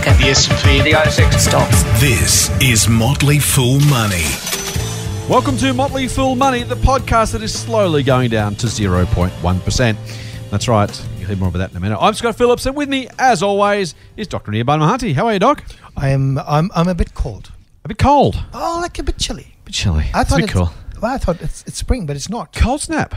market. The S&P, The ASX Stocks. This is Motley Fool Money. Welcome to Motley Fool Money, the podcast that is slowly going down to 0.1%. That's right. You'll hear more about that in a minute. I'm Scott Phillips, and with me, as always, is Dr. Anirban Mahanti. How are you, Doc? I'm I'm I'm a bit cold. A bit cold. Oh, like a bit chilly. A bit chilly. I It's thought a bit it's, cool. Well, I thought it's, it's spring, but it's not. Cold snap.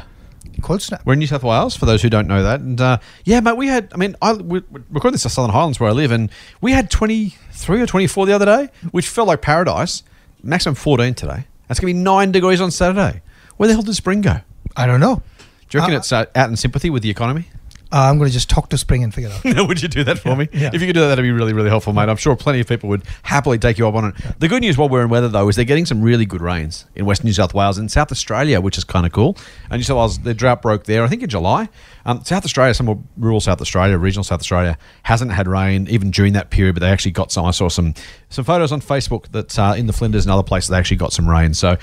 Cold snap. We're in New South Wales, for those who don't know that. And uh, yeah, mate, we had, I mean, I, we, we're recording this in Southern Highlands where I live, and we had 23 or 24 the other day, which felt like paradise. Maximum 14 today. That's going to be 9 degrees on Saturday. Where the hell did spring go? I don't know. Do you reckon Uh, it's uh, out in sympathy with the economy? Uh, I'm going to just talk to spring and figure it out. Would you do that for me? yeah. If you could do that, that'd be really, really helpful, mate. I'm sure plenty of people would happily take you up on it. The good news while we're in weather, though, is they're getting some really good rains in Western New South Wales and South Australia, which is kind of cool. And New South Wales, the drought broke there, I think, in July. Um, South Australia, some rural South Australia, regional South Australia, hasn't had rain even during that period, but they actually got some. I saw some some photos on Facebook that uh, in the Flinders and other places they actually got some rain. So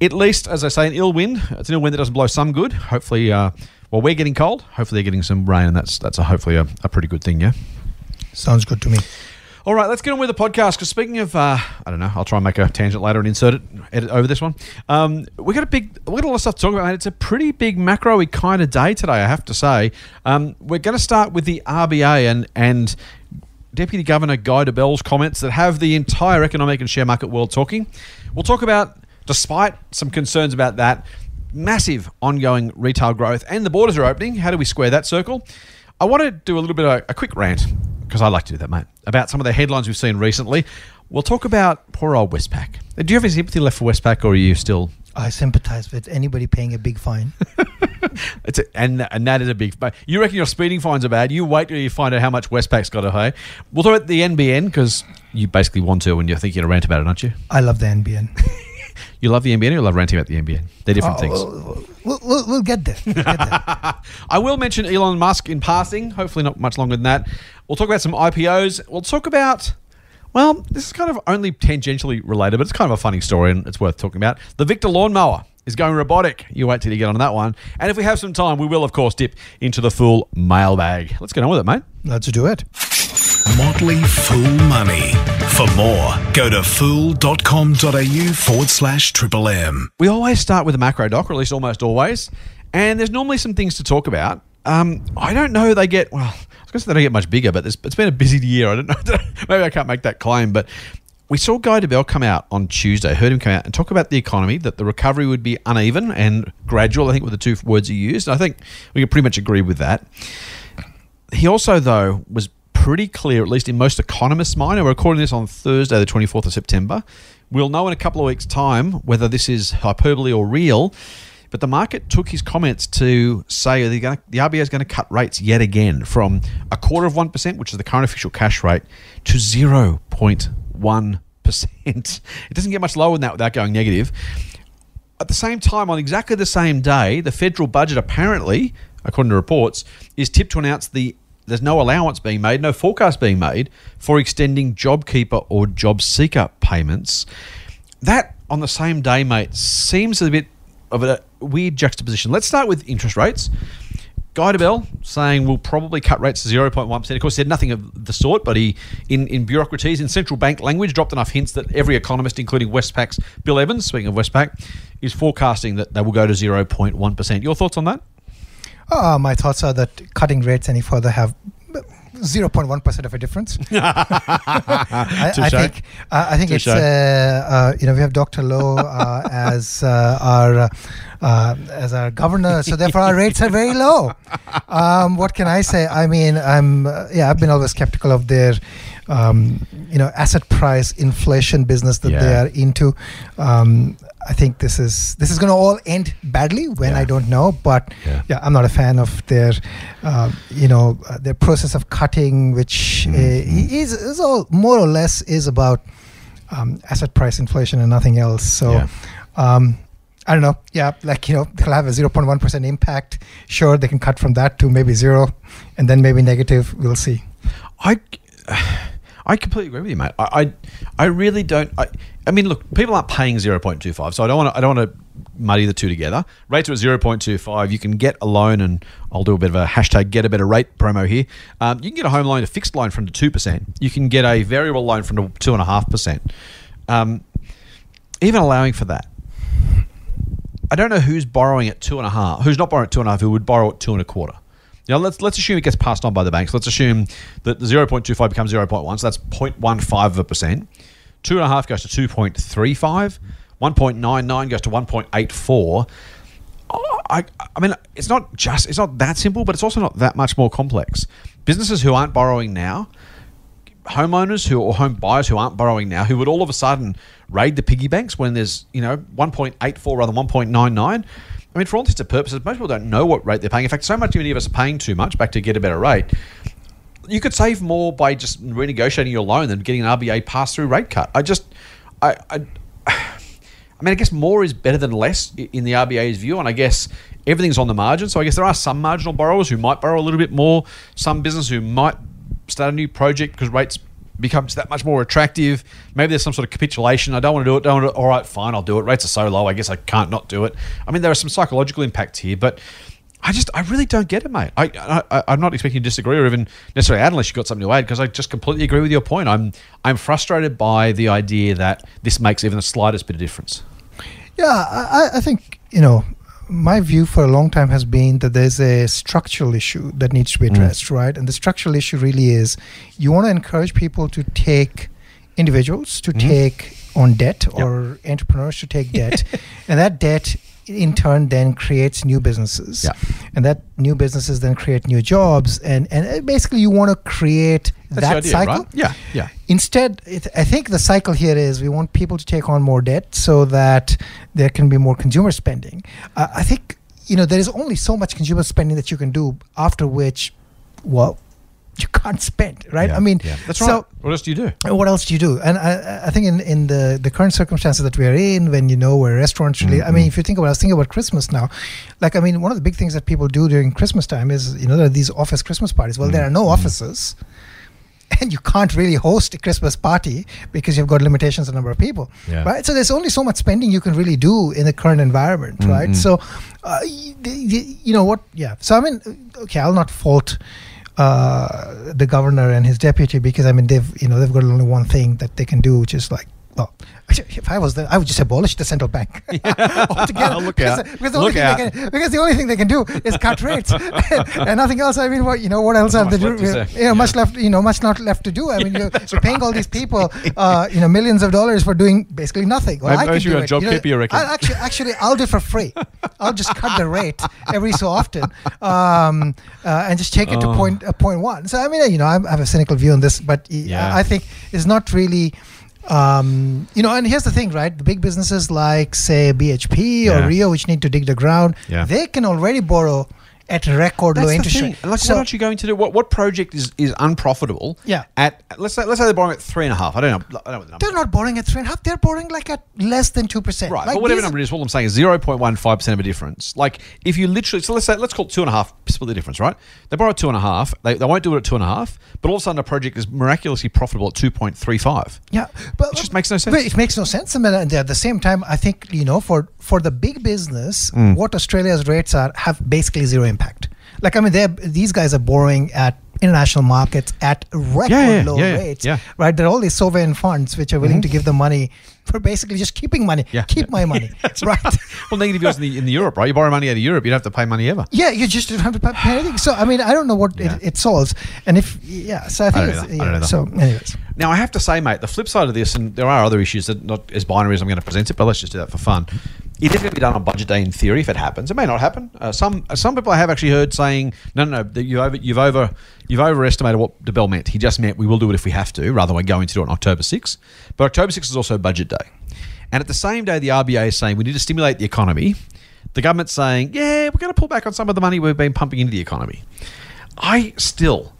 at least, as I say, an ill wind. It's an ill wind that doesn't blow some good. Hopefully, uh, well, we're getting cold. Hopefully, they're getting some rain, and that's that's a, hopefully a, a pretty good thing. Yeah. Sounds good to me. All right, let's get on with the podcast. Because speaking of, uh, I don't know, I'll try and make a tangent later and insert it, edit over this one. Um, we got a big, we got a lot of stuff to talk about. Mate. It's a pretty big macro-y kind of day today, I have to say. Um, we're going to start with the RBA and and Deputy Governor Guy Debelle's comments that have the entire economic and share market world talking. We'll talk about, despite some concerns about that, massive ongoing retail growth and the borders are opening. How do we square that circle? I want to do a little bit of a, a quick rant because I like to do that, mate, about some of the headlines we've seen recently. We'll talk about poor old Westpac. Do you have any sympathy left for Westpac, or are you still? I sympathize with anybody paying a big fine. It's a, and and that is a big. You reckon your speeding fines are bad? You wait till you find out how much Westpac's got to pay. We'll talk about the NBN because you basically want to when you're thinking a rant about it, aren't you? I love the NBN. You love the NBN or you love ranting about the NBN? They're different Oh, things. We'll, we'll, we'll, get there. We'll get there. I will mention Elon Musk in passing, hopefully not much longer than that. We'll talk about some IPOs. We'll talk about, well, this is kind of only tangentially related, but it's kind of a funny story and it's worth talking about. The Victor lawnmower is going robotic. You wait till you get on that one. And if we have some time, we will, of course, dip into the Fool mailbag. Let's get on with it, mate. Let's do it. Motley Fool Money. For more, go to fool.com.au forward slash triple M. We always start with a macro doc, or at least almost always. And there's normally some things to talk about. Um, I don't know they get, well, I was going to say they don't get much bigger, but it's been a busy year. I don't know. Maybe I can't make that claim. But we saw Guy Debelle come out on Tuesday, heard him come out and talk about the economy, that the recovery would be uneven and gradual, I think were the two words he used. And I think we can pretty much agree with that. He also, though, was pretty clear, at least in most economists' mind, and we're recording this on Thursday, the 24th of September. We'll know in a couple of weeks' time whether this is hyperbole or real. But the market took his comments to say gonna, the RBA is going to cut rates yet again from a quarter of 1%, which is the current official cash rate, to 0.1%. It doesn't get much lower than that without going negative. At the same time, on exactly the same day, the federal budget apparently, according to reports, is tipped to announce the there's no allowance being made, no forecast being made for extending JobKeeper or JobSeeker payments. That on the same day, mate, seems a bit of a weird juxtaposition. Let's start with interest rates. Guy Debelle saying we'll probably cut rates to 0.1%. Of course, he said nothing of the sort, but he, in, in bureaucraties, in central bank language, dropped enough hints that every economist, including Westpac's Bill Evans, speaking of Westpac, is forecasting that they will go to 0.1%. Your thoughts on that? Uh, my thoughts are that cutting rates any further have 0.1% of a difference. I, I think uh, I think it's uh, uh, you know we have Dr. Lowe uh, as uh, our uh, as our governor, so therefore our rates are very low. Um, what can I say? I mean, I'm uh, yeah, I've been always skeptical of their um, you know asset price inflation business that they are into. Um, I think this is this is going to all end badly when Yeah. I don't know, but Yeah. yeah, I'm not a fan of their, uh, you know, uh, their process of cutting, which uh, Mm-hmm. is, is all more or less is about um, asset price inflation and nothing else. So, Yeah. um, I don't know. Yeah, like you know, they'll have a 0.1 percent impact. Sure, they can cut from that to maybe zero, and then maybe negative. We'll see. I, I completely agree with you, mate. I, I, I really don't. I, I mean, look, people aren't paying zero point two five, so I don't want to. I don't want to muddy the two together. Rates are at 0.25. You can get a loan, and I'll do a bit of a hashtag get a better rate promo here. Um, you can get a home loan, a fixed loan from to 2%. You can get a variable loan from to 2.5%. Um, even allowing for that, I don't know who's borrowing at two and a half, who's not borrowing at two and a half, who would borrow at two and a quarter. Now let's let's assume it gets passed on by the banks. Let's assume that the 0.25 becomes 0.1, so that's 0.15 of a percent. Two and a half goes to 2.35. 1.99 goes to 1.84. Oh, I, I mean, it's not just it's not that simple, but it's also not that much more complex. Businesses who aren't borrowing now, homeowners who or home buyers who aren't borrowing now, who would all of a sudden raid the piggy banks when there's you know 1.84 rather than 1.99. I mean, for all intents and purposes, most people don't know what rate they're paying. In fact, so much many of us are paying too much back to get a better rate. You could save more by just renegotiating your loan than getting an RBA pass-through rate cut. I just, I, I, I mean, I guess more is better than less in the RBA's view, and I guess everything's on the margin. So I guess there are some marginal borrowers who might borrow a little bit more, some business who might start a new project because rates becomes that much more attractive. Maybe there's some sort of capitulation. I don't want to do it. Don't want to, all right, fine, I'll do it. Rates are so low. I guess I can't not do it. I mean, there are some psychological impacts here, but I just, I really don't get it, mate. I, I, I'm not expecting you to disagree or even necessarily add unless you've got something to add because I just completely agree with your point. I'm, I'm frustrated by the idea that this makes even the slightest bit of difference. Yeah, I, I think you know my view for a long time has been that there's a structural issue that needs to be addressed, mm. right? And the structural issue really is you want to encourage people to take individuals to mm. take on debt yep. or entrepreneurs to take debt, and that debt in turn then creates new businesses. Yeah. and that new businesses then create new jobs. And and basically you want to create That's that idea, cycle. right? yeah yeah. Instead it, i think the cycle here is we want people to take on more debt so that there can be more consumer spending. Uh, i think you know there is only so much consumer spending that you can do after which well you can't spend, right? Yeah, I mean, yeah. that's so, right. What else do you do? What else do you do? And I, I think in, in the, the current circumstances that we are in, when you know where restaurants really, mm-hmm. I mean, mm-hmm. if you think about, I was thinking about Christmas now. Like, I mean, one of the big things that people do during Christmas time is, you know, there are these office Christmas parties. Well, mm-hmm. there are no mm-hmm. offices. And you can't really host a Christmas party because you've got limitations on number of people, yeah. right? So there's only so much spending you can really do in the current environment, mm-hmm. right? So, uh, you know what? Yeah. So I mean, okay, I'll not fault uh, the governor and his deputy because I mean they've you know they've got only one thing that they can do, which is like well, if I was there, I would just abolish the central bank altogether. Look because, out. Because, the Look out. Can, because the only thing they can do is cut rates and nothing else. I mean, what you know, what else have they do? You know, yeah. much left. You know, much not left to do. I mean, you're, you're paying all these people, uh, you know, millions of dollars for doing basically nothing. Well, Maybe I can do it. Job you know, you reckon? I'll actually, actually, I'll do it for free. I'll just cut the rate every so often, um, uh, and just take it oh. to point uh, point one. So I mean, you know, I have a cynical view on this, but yeah. I think it's not really um, you know, and here's the thing, right? The big businesses like, say, BHP yeah. or Rio, which need to dig the ground, yeah. they can already borrow at record That's low interest rate. Like, so, what aren't you going to do? What what project is, is unprofitable? Yeah. At let's say let's say they're borrowing at three and a half. I don't know. I don't know the they're not borrowing at three and a half. They're borrowing like at less than two percent. Right. Like but whatever number it is, all I'm saying is zero point one five percent of a difference. Like if you literally, so let's say let's call it two and a half split the difference, right? They borrow two and a half. They, they won't do it at two and a half. But all of a sudden, a project is miraculously profitable at two point three five. Yeah, but it just makes no sense. But it makes no sense. I mean, at the same time, I think you know, for for the big business, mm. what Australia's rates are have basically zero impact. Like I mean, these guys are borrowing at international markets at record yeah, yeah, low yeah, rates. Yeah. Right? There are all these sovereign funds which are willing mm-hmm. to give them money for basically just keeping money. Yeah. Keep my money. right. well, negative yields in the, in the Europe, right? You borrow money out of Europe, you don't have to pay money ever. Yeah, you just don't have to pay anything. So I mean, I don't know what it, it solves. And if yeah, so I think I don't it's. I so anyways. Now, I have to say, mate, the flip side of this, and there are other issues that not as binary as I'm going to present it, but let's just do that for fun. It is going to be done on budget day in theory if it happens. It may not happen. Uh, some uh, some people I have actually heard saying, no, no, no, you over, you've over you've overestimated what Debelle meant. He just meant we will do it if we have to, rather than going to do it on October 6th. But October 6th is also budget day. And at the same day, the RBA is saying we need to stimulate the economy. The government's saying, yeah, we're going to pull back on some of the money we've been pumping into the economy. I still,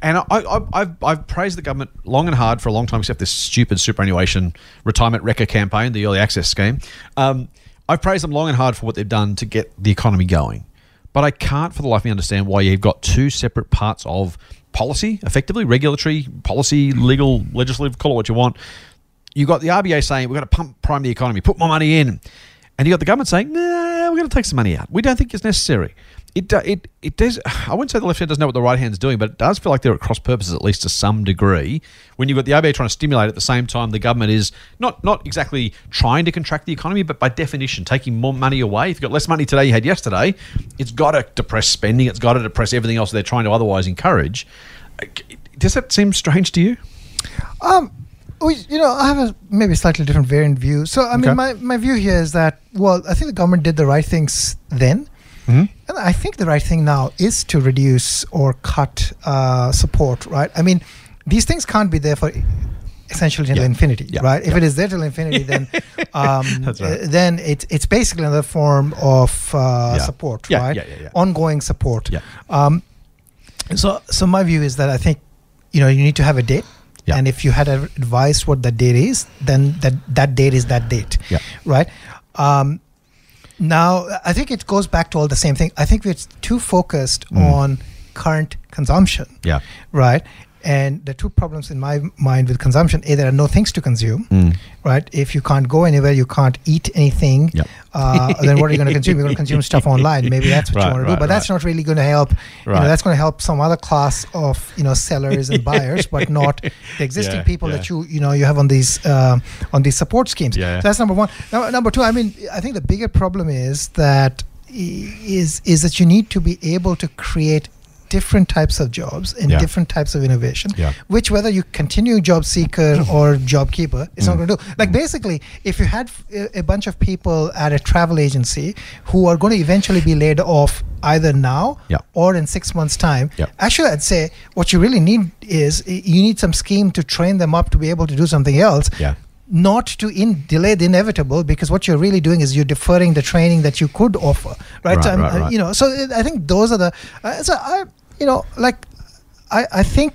and I, I, I've, I've praised the government long and hard for a long time, except this stupid superannuation retirement wrecker campaign, the early access scheme. Um, I've praised them long and hard for what they've done to get the economy going. But I can't for the life of me understand why you've got two separate parts of policy, effectively regulatory, policy, legal, legislative, call it what you want. You've got the RBA saying we've got to pump prime the economy, put more money in. and you've got the government saying, "Nah, we're going to take some money out. We don't think it's necessary." It, it, it does. I wouldn't say the left hand doesn't know what the right hand's doing, but it does feel like they're at cross purposes, at least to some degree. When you've got the RBA trying to stimulate at the same time, the government is not not exactly trying to contract the economy, but by definition, taking more money away. If you've got less money today you had yesterday, it's got to depress spending. It's got to depress everything else they're trying to otherwise encourage. Does that seem strange to you? Um, you know, I have a maybe slightly different variant view. So, I mean, Okay. my, my view here is that, well, I think the government did the right things then. Mhm. And I think the right thing now is to reduce or cut uh, support, right? I mean, these things can't be there for essentially till Yeah. infinity, Yeah. right? If Yeah. it is there till infinity, then um, right. uh, then it's it's basically another form of uh, support, right? Ongoing support. Yeah. Um, so, so my view is that I think you know you need to have a date, Yeah. and if you had ad- advised what that date is, then that that date is that date, Yeah. right? Um, now, I think it goes back to all the same thing. I think we're too focused Mm. on current consumption, Yeah. right? And the two problems in my mind with consumption: a there are no things to consume, Mm. right? If you can't go anywhere, you can't eat anything. Yep. Uh, then what are you going to consume? You're going to consume stuff online. Maybe that's what Right, you want to do, but that's not really going to help. You know, that's going to help some other class of you know sellers and buyers, but not the existing Yeah, people yeah. that you you know you have on these uh, on these support schemes. Yeah. So that's number one. Now, number two, I mean, I think the bigger problem is that is is that you need to be able to create different types of jobs and Yeah. different types of innovation Yeah. which whether you continue job seeker or job keeper it's not Mm. going to do like basically if you had a bunch of people at a travel agency who are going to eventually be laid off either now Yeah. or in six months time Yeah. actually i'd say what you really need is you need some scheme to train them up to be able to do something else Yeah. not to in delay the inevitable because what you're really doing is you're deferring the training that you could offer right, Right, So, right, right. you know so it, i think those are the uh, so i you know like i i think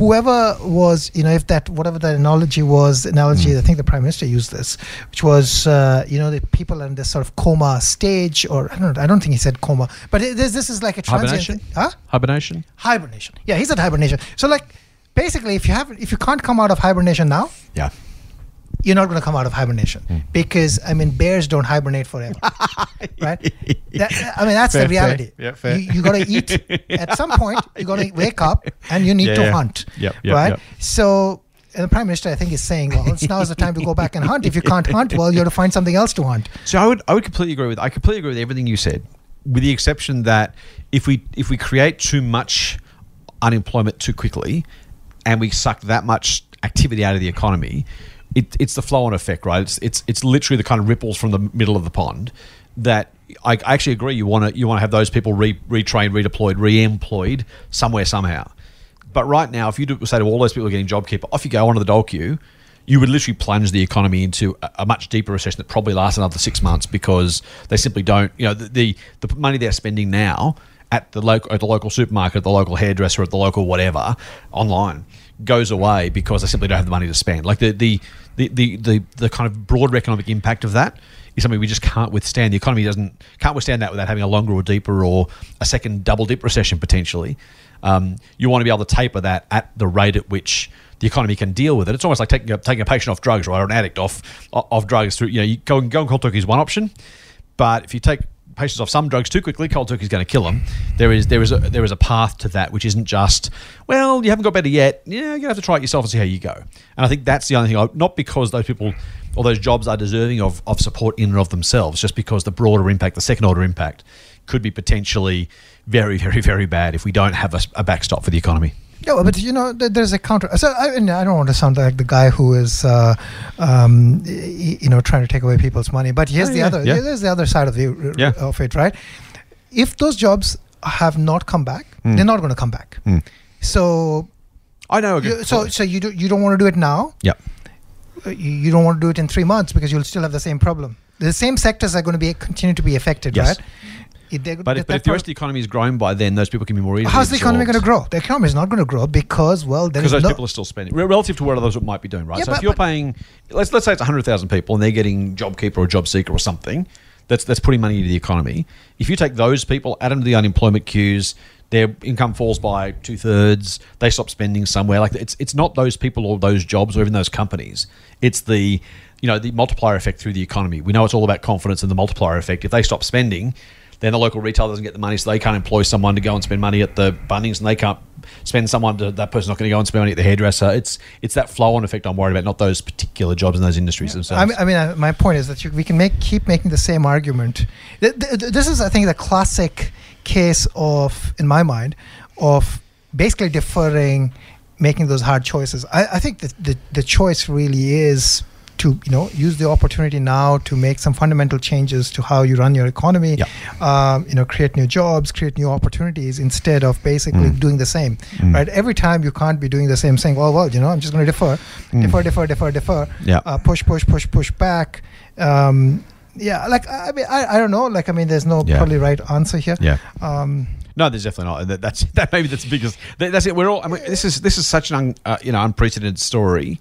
whoever was you know if that whatever that analogy was analogy Mm. i think the prime minister used this which was uh, you know the people in this sort of coma stage or i don't i don't think he said coma but it, this, this is like a Hibernation? huh Hibernation? hibernation yeah he said hibernation so like basically if you have if you can't come out of hibernation now Yeah. You're not going to come out of hibernation Hmm. because I mean bears don't hibernate forever, right? That, I mean that's Fair, the reality. fair. Yeah, fair. You, you got to eat at some point. You got to wake up and you need Yeah, to yeah. hunt, Yep, yep, right? yep. So. And the prime minister, I think, is saying, "Well, it's now is the time to go back and hunt. If you can't hunt, well, you have got to find something else to hunt." So I would I would completely agree with I completely agree with everything you said, with the exception that if we if we create too much unemployment too quickly, and we suck that much activity out of the economy, it, it's the flow on effect, right? It's it's it's literally the kind of ripples from the middle of the pond that I, I actually agree. You want to you want to have those people re, retrained, redeployed, re-employed somewhere somehow. But right now, if you do, say to all those people getting JobKeeper, off you go onto the dole queue, you would literally plunge the economy into a, a much deeper recession that probably lasts another six months because they simply don't. You know, the the, the money they're spending now at the local at the local supermarket, at the local hairdresser, at the local whatever online goes away because they simply don't have the money to spend. Like the the the the, the, the kind of broader economic impact of that is something we just can't withstand. The economy doesn't can't withstand that without having a longer or deeper or a second double dip recession potentially. Um, you want to be able to taper that at the rate at which the economy can deal with it. It's almost like taking a, taking a patient off drugs, right, or an addict off off drugs through. You know, you go and go and cold turkey is one option, but if you take patients off some drugs too quickly, cold turkey is going to kill them. There is there is a there is a path to that, which isn't just well, you haven't got better yet. Yeah, gonna have to try it yourself and see how you go. And I think that's the only thing. I, not because those people or those jobs are deserving of of support in and of themselves, just because the broader impact, the second order impact, could be potentially very, very, very bad if we don't have a, a backstop for the economy. Yeah, but you know, there's a counter. So I, I don't want to sound like the guy who is, uh, um, you know, trying to take away people's money. But here's Oh, the yeah, other. yeah. There's the other side of the Yeah. of it, right? If those jobs have not come back, Mm. they're not going to come back. Mm. So, I know. you, so, so you do, you don't want to do it now. Yep. Uh, You, you don't want to do it in three months because you'll still have the same problem. The same sectors are going to be continue to be affected, Yes. right? If they're- But if, but if the rest of the economy is growing by then, those people can be more easily. how's the economy going to grow? The economy is not going to grow because, well, there Because those no. people are still spending relative to what others might be doing, right? Yeah, so if you're but- paying, let's let's say it's hundred thousand people and they're getting JobKeeper or JobSeeker or something, that's that's putting money into the economy. If you take those people, add them to the unemployment queues, their income falls by two thirds. They stop spending somewhere. Like it's it's not those people or those jobs or even those companies. It's the you know, the multiplier effect through the economy. We know it's all about confidence and the multiplier effect. If they stop spending, then the local retailer doesn't get the money, so they can't employ someone to go and spend money at the Bunnings, and they can't spend someone to that person's not going to go and spend money at the hairdresser. It's it's that flow on effect I'm worried about, not those particular jobs in those industries themselves. I mean, I mean uh, my point is that you, we can make keep making the same argument. Th- th- th- this is, I think, the classic case of, in my mind, of basically deferring, making those hard choices. I, I think that the, the choice really is to you know use the opportunity now to make some fundamental changes to how you run your economy. Yeah. Um, you know, create new jobs, create new opportunities instead of basically Mm. doing the same. Mm. Right. Every time you can't be doing the same, saying, oh well, you know, I'm just going to defer, Mm. defer, defer, defer, defer." Yeah. Uh, push, push, push, push back. Um, yeah, like I mean, I, I don't know. Like I mean, there's no Yeah. probably right answer here. yeah. Um, No, there's definitely not. That, that's that. Maybe that's the biggest. That, that's it. We're all. I mean, this is this is such an un, uh, you know unprecedented story.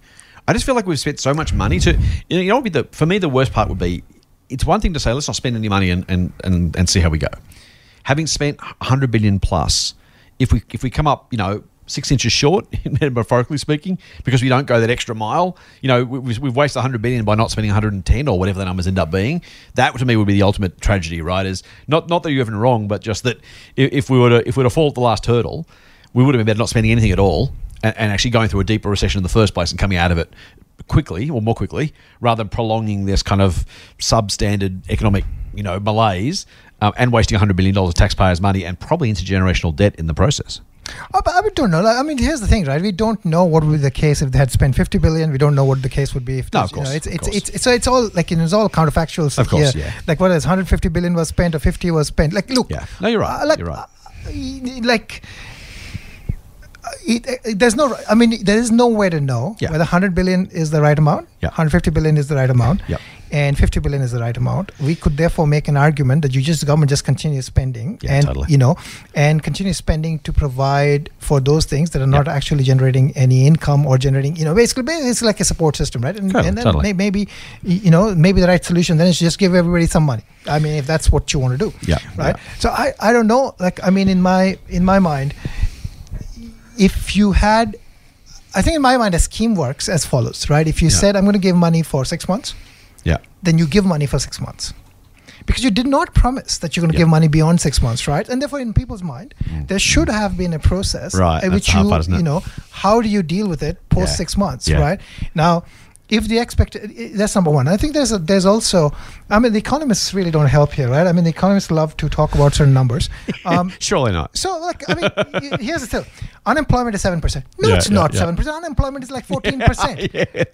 I just feel like we've spent so much money to. You know, you know what be the for me the worst part would be. It's one thing to say let's not spend any money and and and, and see how we go. Having spent 100 billion plus, if we if we come up, you know. Six inches short, metaphorically speaking, because we don't go that extra mile. You know, we, we've we've wasted 100 billion by not spending 110 or whatever the numbers end up being. That to me would be the ultimate tragedy, right? Is not not that you're even wrong, but just that if, if we were to if we were to fall at the last hurdle, we would have been better not spending anything at all and, and actually going through a deeper recession in the first place and coming out of it quickly or more quickly rather than prolonging this kind of substandard economic you know malaise um, and wasting 100 billion dollars of taxpayers money and probably intergenerational debt in the process oh, I don't know. Like, I mean, here's the thing, right? We don't know what would be the case if they had spent 50 billion. We don't know what the case would be if. No, of course, You know, it's, it's, it's, it's, so it's all like it's all counterfactual stuff Of course, here. yeah. Like what is 150 billion was spent or 50 was spent? Like, look. Yeah. No, you're right. uh, like, You're right. uh, like. Uh, It, it, there's no. I mean, there is no way to know Yeah. whether 100 billion is the right amount. Yeah. 150 billion is the right amount. Yeah. And 50 billion is the right amount. We could therefore make an argument that you just government just continue spending and totally. you know and continue spending to provide for those things that are not actually generating any income or generating you know basically ba- it's like a support system right and, Totally, and then totally. may, maybe you know maybe the right solution then is just give everybody some money i mean if that's what you want to do Yeah, right so i i don't know like i mean in my in my mind if you had i think in my mind a scheme works as follows right if you Yeah. said i'm going to give money for six months yeah then you give money for six months. Because you did not promise that you're going to Yeah. give money beyond six months, right? And therefore, in people's mind, there should have been a process Mm. Right, which the hard you, part, isn't it? you know, how do you deal with it post Yeah. six months, right? Now, if the expect that's number one. I think there's a, there's also, I mean, the economists really don't help here, right? I mean, the economists love to talk about certain numbers. Um, surely not so, like, I mean, here's the thing: unemployment is seven percent. No, Yeah, it's yeah, not yeah. seven percent. Unemployment is like fourteen percent.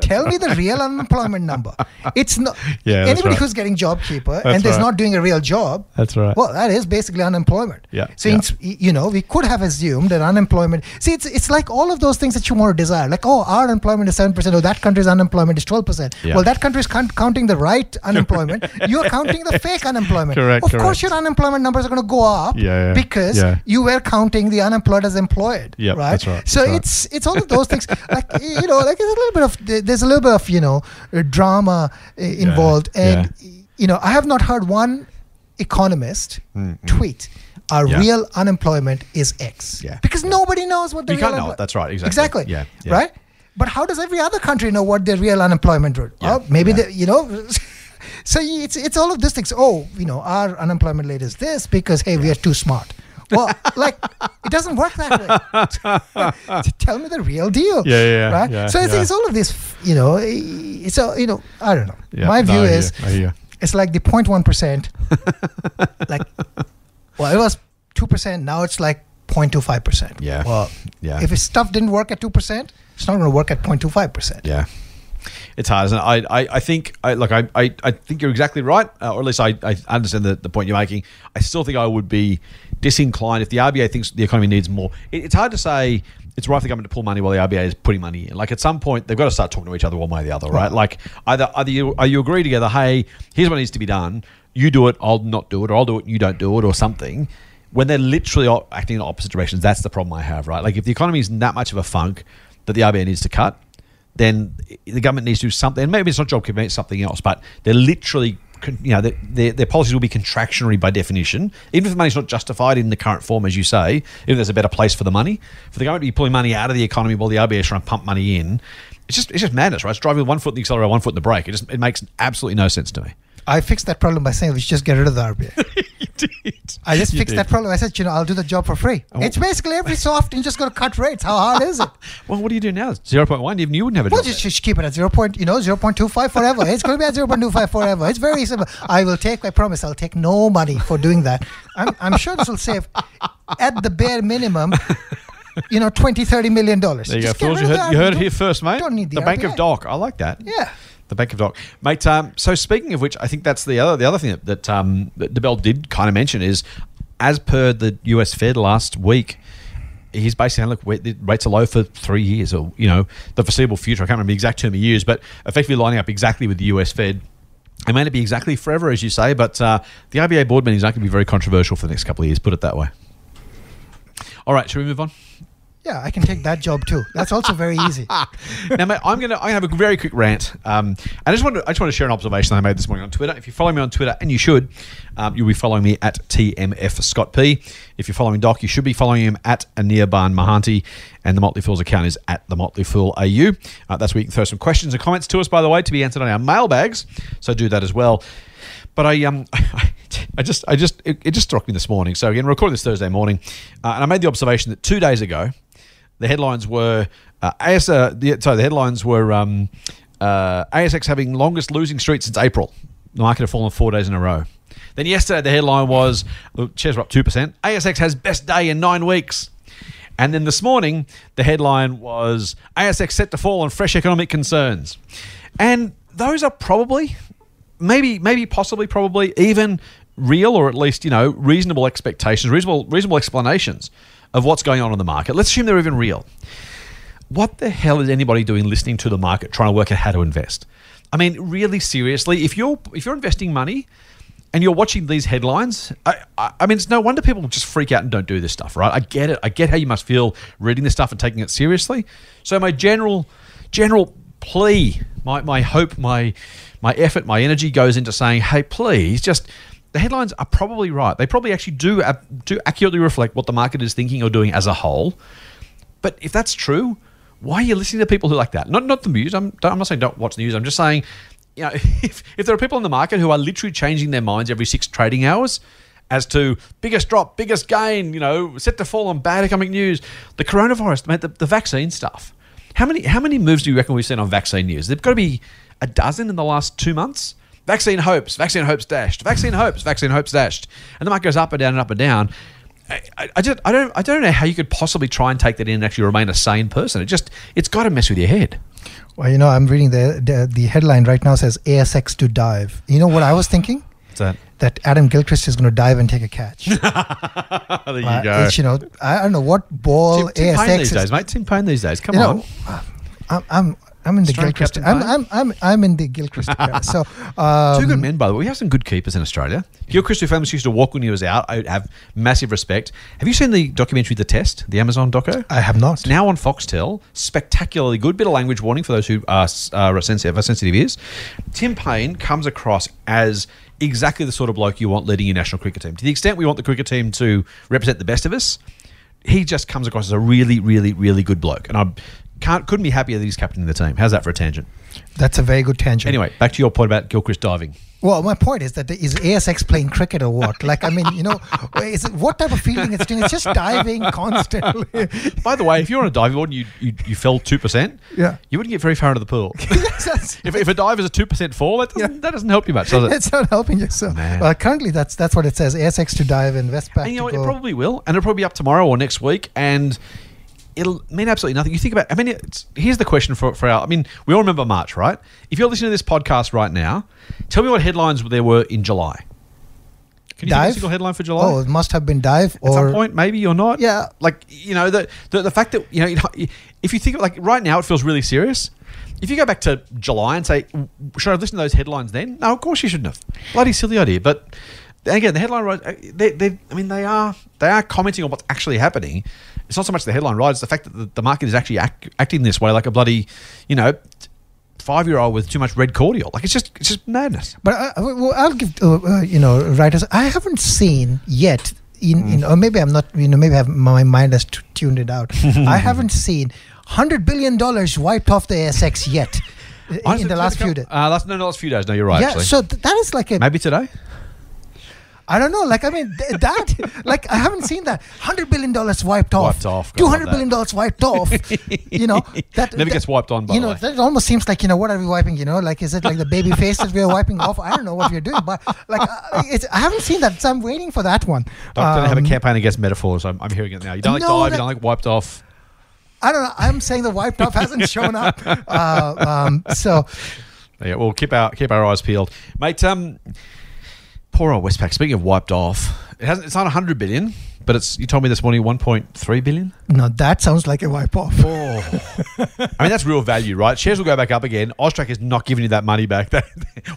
Tell me the real unemployment number. It's not. Yeah, anybody right. who's getting JobKeeper That's and is right. not doing a real job. That's right. Well, that is basically unemployment. Yeah, Since y you know, we could have assumed that unemployment. See, it's it's like all of those things that you want to desire. Like, oh, our unemployment is seven percent. Oh, that country's unemployment is twelve percent. Yeah. Well, that country is count- counting the right unemployment. You're counting the fake unemployment. Correct, Of course, your unemployment numbers are going to go up. Yeah, yeah, Because yeah. you were counting the unemployed as employed. Yep, right. that's right, So that's right. it's it's all of those things. Like you know, like there's a little bit of there's a little bit of you know uh, drama uh, involved, and you know, I have not heard one economist tweet. Our Yeah. real unemployment is X. Yeah. Because nobody knows what the You real can't know unemploy- That's right, exactly. Exactly. Yeah, yeah. Right. But how does every other country know what their real unemployment rate? Yeah, Well, maybe yeah. the, you know. so it's it's all of these things. Oh, you know, our unemployment rate is this because hey, we are too smart. Well, like it doesn't work that way. Tell me the real deal. Yeah, yeah, yeah, Right. yeah, so it's, yeah. it's all of this. You know, so you know, I don't know. Yeah, My view hear is you, I hear you. it's like the 0.1 percent. like, well, it was two percent. Now it's like 0.25 percent. Yeah. Well, Yeah. If his stuff didn't work at two percent, it's not going to work at 0.25 percent. Yeah. It's hard, isn't it? I, I, I think, I, look, I, I, I think you're exactly right, uh, or at least I, I understand the, the point you're making. I still think I would be disinclined if the RBA thinks the economy needs more. It, it's hard to say it's right for the government to pull money while the RBA is putting money in. Like at some point, they've got to start talking to each other one way or the other, right? Like either, either you, are you agree together, hey, here's what needs to be done. You do it, I'll not do it, or I'll do it, you don't do it, or something. When they're literally acting in opposite directions, that's the problem I have, right? Like if the economy is in that much of a funk that the RBA needs to cut, then the government needs to do something. Maybe it's not job keeping, it's something else. But they're literally, you know, their, their, their policies will be contractionary by definition. Even if the money's not justified in the current form, as you say, if there's a better place for the money, for the government to be pulling money out of the economy while the RBA is trying to pump money in, It's just it's just madness, right? It's driving with one foot in the accelerator, one foot in the brake. It just it makes absolutely no sense to me. I fixed that problem by saying we should just get rid of the RBA. you did. I just You fixed did. that problem. I said, you know, I'll do the job for free. Oh. It's basically every so often just going to cut rates. How hard is it? Well, what do you do now? Zero point one. Even you wouldn't have a Well, job. just, just keep it at zero point, you know, zero point two five forever. It's going to be at zero point two five forever. It's very simple. I will take. I promise. I'll take no money for doing that. I'm, I'm sure this will save, at the bare minimum, you know, 20, 30 million dollars. There you go, Just get fools. You heard, you heard it here first, mate. Don't need the Bank of RBA. Doc. I like that. Yeah. The Bank of Doc, mate. Um, so speaking of which, I think that's the other the other thing that, that um, that Debelle did kind of mention is, as per the U.S. Fed last week, he's basically saying, look, rates are low for three years, or you know, the foreseeable future. I can't remember the exact term he used, but effectively lining up exactly with the U.S. Fed. It may not be exactly forever, as you say, but uh, the RBA board meeting is not going to be very controversial for the next couple of years. Put it that way. All right, should we move on? Yeah, I can take that job too. That's also very easy. now, mate, I'm gonna I have a very quick rant. Um, I just want to I just want to share an observation I made this morning on Twitter. If you follow me on Twitter, and you should, um, you'll be following me at TMF Scott P. If you're following Doc, you should be following him at Anirban Mahanti, and the Motley Fools account is at the Motley Fool AU. Uh, that's where you can throw some questions and comments to us, by the way, to be answered on our mailbags. So do that as well. But I um I just I just it, it just struck me this morning. So again, recording this Thursday morning, uh, and I made the observation that two days ago, the headlines were uh, AS, uh, the, sorry, the headlines were um, uh, ASX having longest losing streak since April. The market had fallen four days in a row. Then yesterday, the headline was shares were up two percent. ASX has best day in nine weeks. And then this morning, the headline was ASX set to fall on fresh economic concerns. And those are probably, maybe, maybe, possibly, probably even real or at least, you know, reasonable expectations, reasonable, reasonable explanations of what's going on in the market. Let's assume they're even real. What the hell is anybody doing listening to the market trying to work out how to invest? I mean, really seriously, if you're if you're investing money and you're watching these headlines, I, I, I mean, it's no wonder people just freak out and don't do this stuff, right? I get it. I get how you must feel reading this stuff and taking it seriously. So my general general plea, my, my hope, my my effort, my energy goes into saying, hey, please, just the headlines are probably right. They probably actually do do accurately reflect what the market is thinking or doing as a whole. But if that's true, why are you listening to people who like that? Not not the news. I'm I'm not saying don't watch the news. I'm just saying, you know, if if there are people in the market who are literally changing their minds every six trading hours as to biggest drop, biggest gain, you know, set to fall on bad economic news, the coronavirus, mate, the, the vaccine stuff. How many how many moves do you reckon we've seen on vaccine news? There've got to be a dozen in the last two months. Vaccine hopes, vaccine hopes dashed, vaccine hopes, vaccine hopes dashed, and the market goes up and down and up and down. I, I, I just I don't I don't know how you could possibly try and take that in and actually remain a sane person. It just it's got to mess with your head. Well, you know, I'm reading the, the the headline right now says ASX to dive. You know what I was thinking? What's that? That Adam Gilchrist is going to dive and take a catch. there you Uh, go. it's, you know, I don't know what ball Tim, Tim ASX Paine these is. days, mate. Tim Paine these days. Come you on. know, I'm, I'm I'm in the Gilchrist. I'm, I'm I'm I'm in the Gilchrist. So um, Two good men, by the way. We have some good keepers in Australia. Gilchrist, who famously used to walk when he was out, I have massive respect. Have you seen the documentary The Test, the Amazon doco? I have not. It's now on Foxtel. Spectacularly good. Bit of language warning for those who are, are sensitive, have sensitive ears. Tim Paine comes across as exactly the sort of bloke you want leading your national cricket team. To the extent we want the cricket team to represent the best of us, he just comes across as a really, really, really good bloke. And I can't couldn't be happier that he's captaining the team. How's that for a tangent? That's a very good tangent. Anyway, back to your point about Gilchrist diving. Well, my point is that is ASX playing cricket or what? Like, I mean, you know, is it, what type of feeling it's doing? It's just diving constantly. By the way, if you're on a diving board and you, you, you fell 2%, Yeah. you wouldn't get very far into the pool. If, if a dive is a 2% fall, that doesn't, that doesn't help you much, does it? it's not helping you. So, well, currently that's that's what it says. ASX to dive and Westpac And you know? It probably will. And it'll probably be up tomorrow or next week. And it'll mean absolutely nothing. You think about, I mean, it's, here's the question for, for our, I mean, we all remember March, right? If you're listening to this podcast right now, tell me what headlines there were in July. Can you think of a single headline for July? oh, it must have been dive At or some point, maybe you're not. Yeah. Like you know the, the the fact that you know if you think of, like right now it feels really serious. If you go back to July and say, should I have listened to those headlines then? No, of course you shouldn't have. Bloody silly idea. But again, the headline writers, uh, they, they, I mean, they are they are commenting on what's actually happening. It's not so much the headline right? It's the fact that the, market is actually act, acting this way, like a bloody, you know, five year old with too much red cordial. Like it's just it's just madness. But I, well, I'll give uh, uh, you know writers. I haven't seen yet. In, Mm. in or maybe I'm not. You know, maybe have, my mind has t- tuned it out. I haven't seen hundred billion dollars wiped off the ASX yet uh, Honestly, in the last few days. Uh, last, no, no, last few days. No, you're right. yeah, actually. so th- that is like a maybe today. I don't know. Like I mean, th- that like I haven't seen that hundred billion dollars wiped off, Wiped off, God, two love hundred that. billion dollars wiped off. you know that Never that- gets wiped on. By you know, way. that almost seems like you know what are we wiping? You know, like is it like the baby face that we are wiping off? I don't know what we're doing, but like uh, it's, I haven't seen that, so I'm waiting for that one. Doctor, have a Um, campaign against metaphors. I'm, I'm hearing it now. You don't like No, dive. You don't like wiped off. I don't know. I'm saying the wiped off hasn't shown up. Uh, um, so Yeah, we'll keep our keep our eyes peeled, mate. Um, poor old Westpac. Speaking of wiped off, it hasn't. It's not 100 billion, but it's. You told me this morning 1.3 billion. no, that sounds like a wipe off. Oh, I mean that's real value, right? Shares will go back up again. Austrac is not giving you that money back. That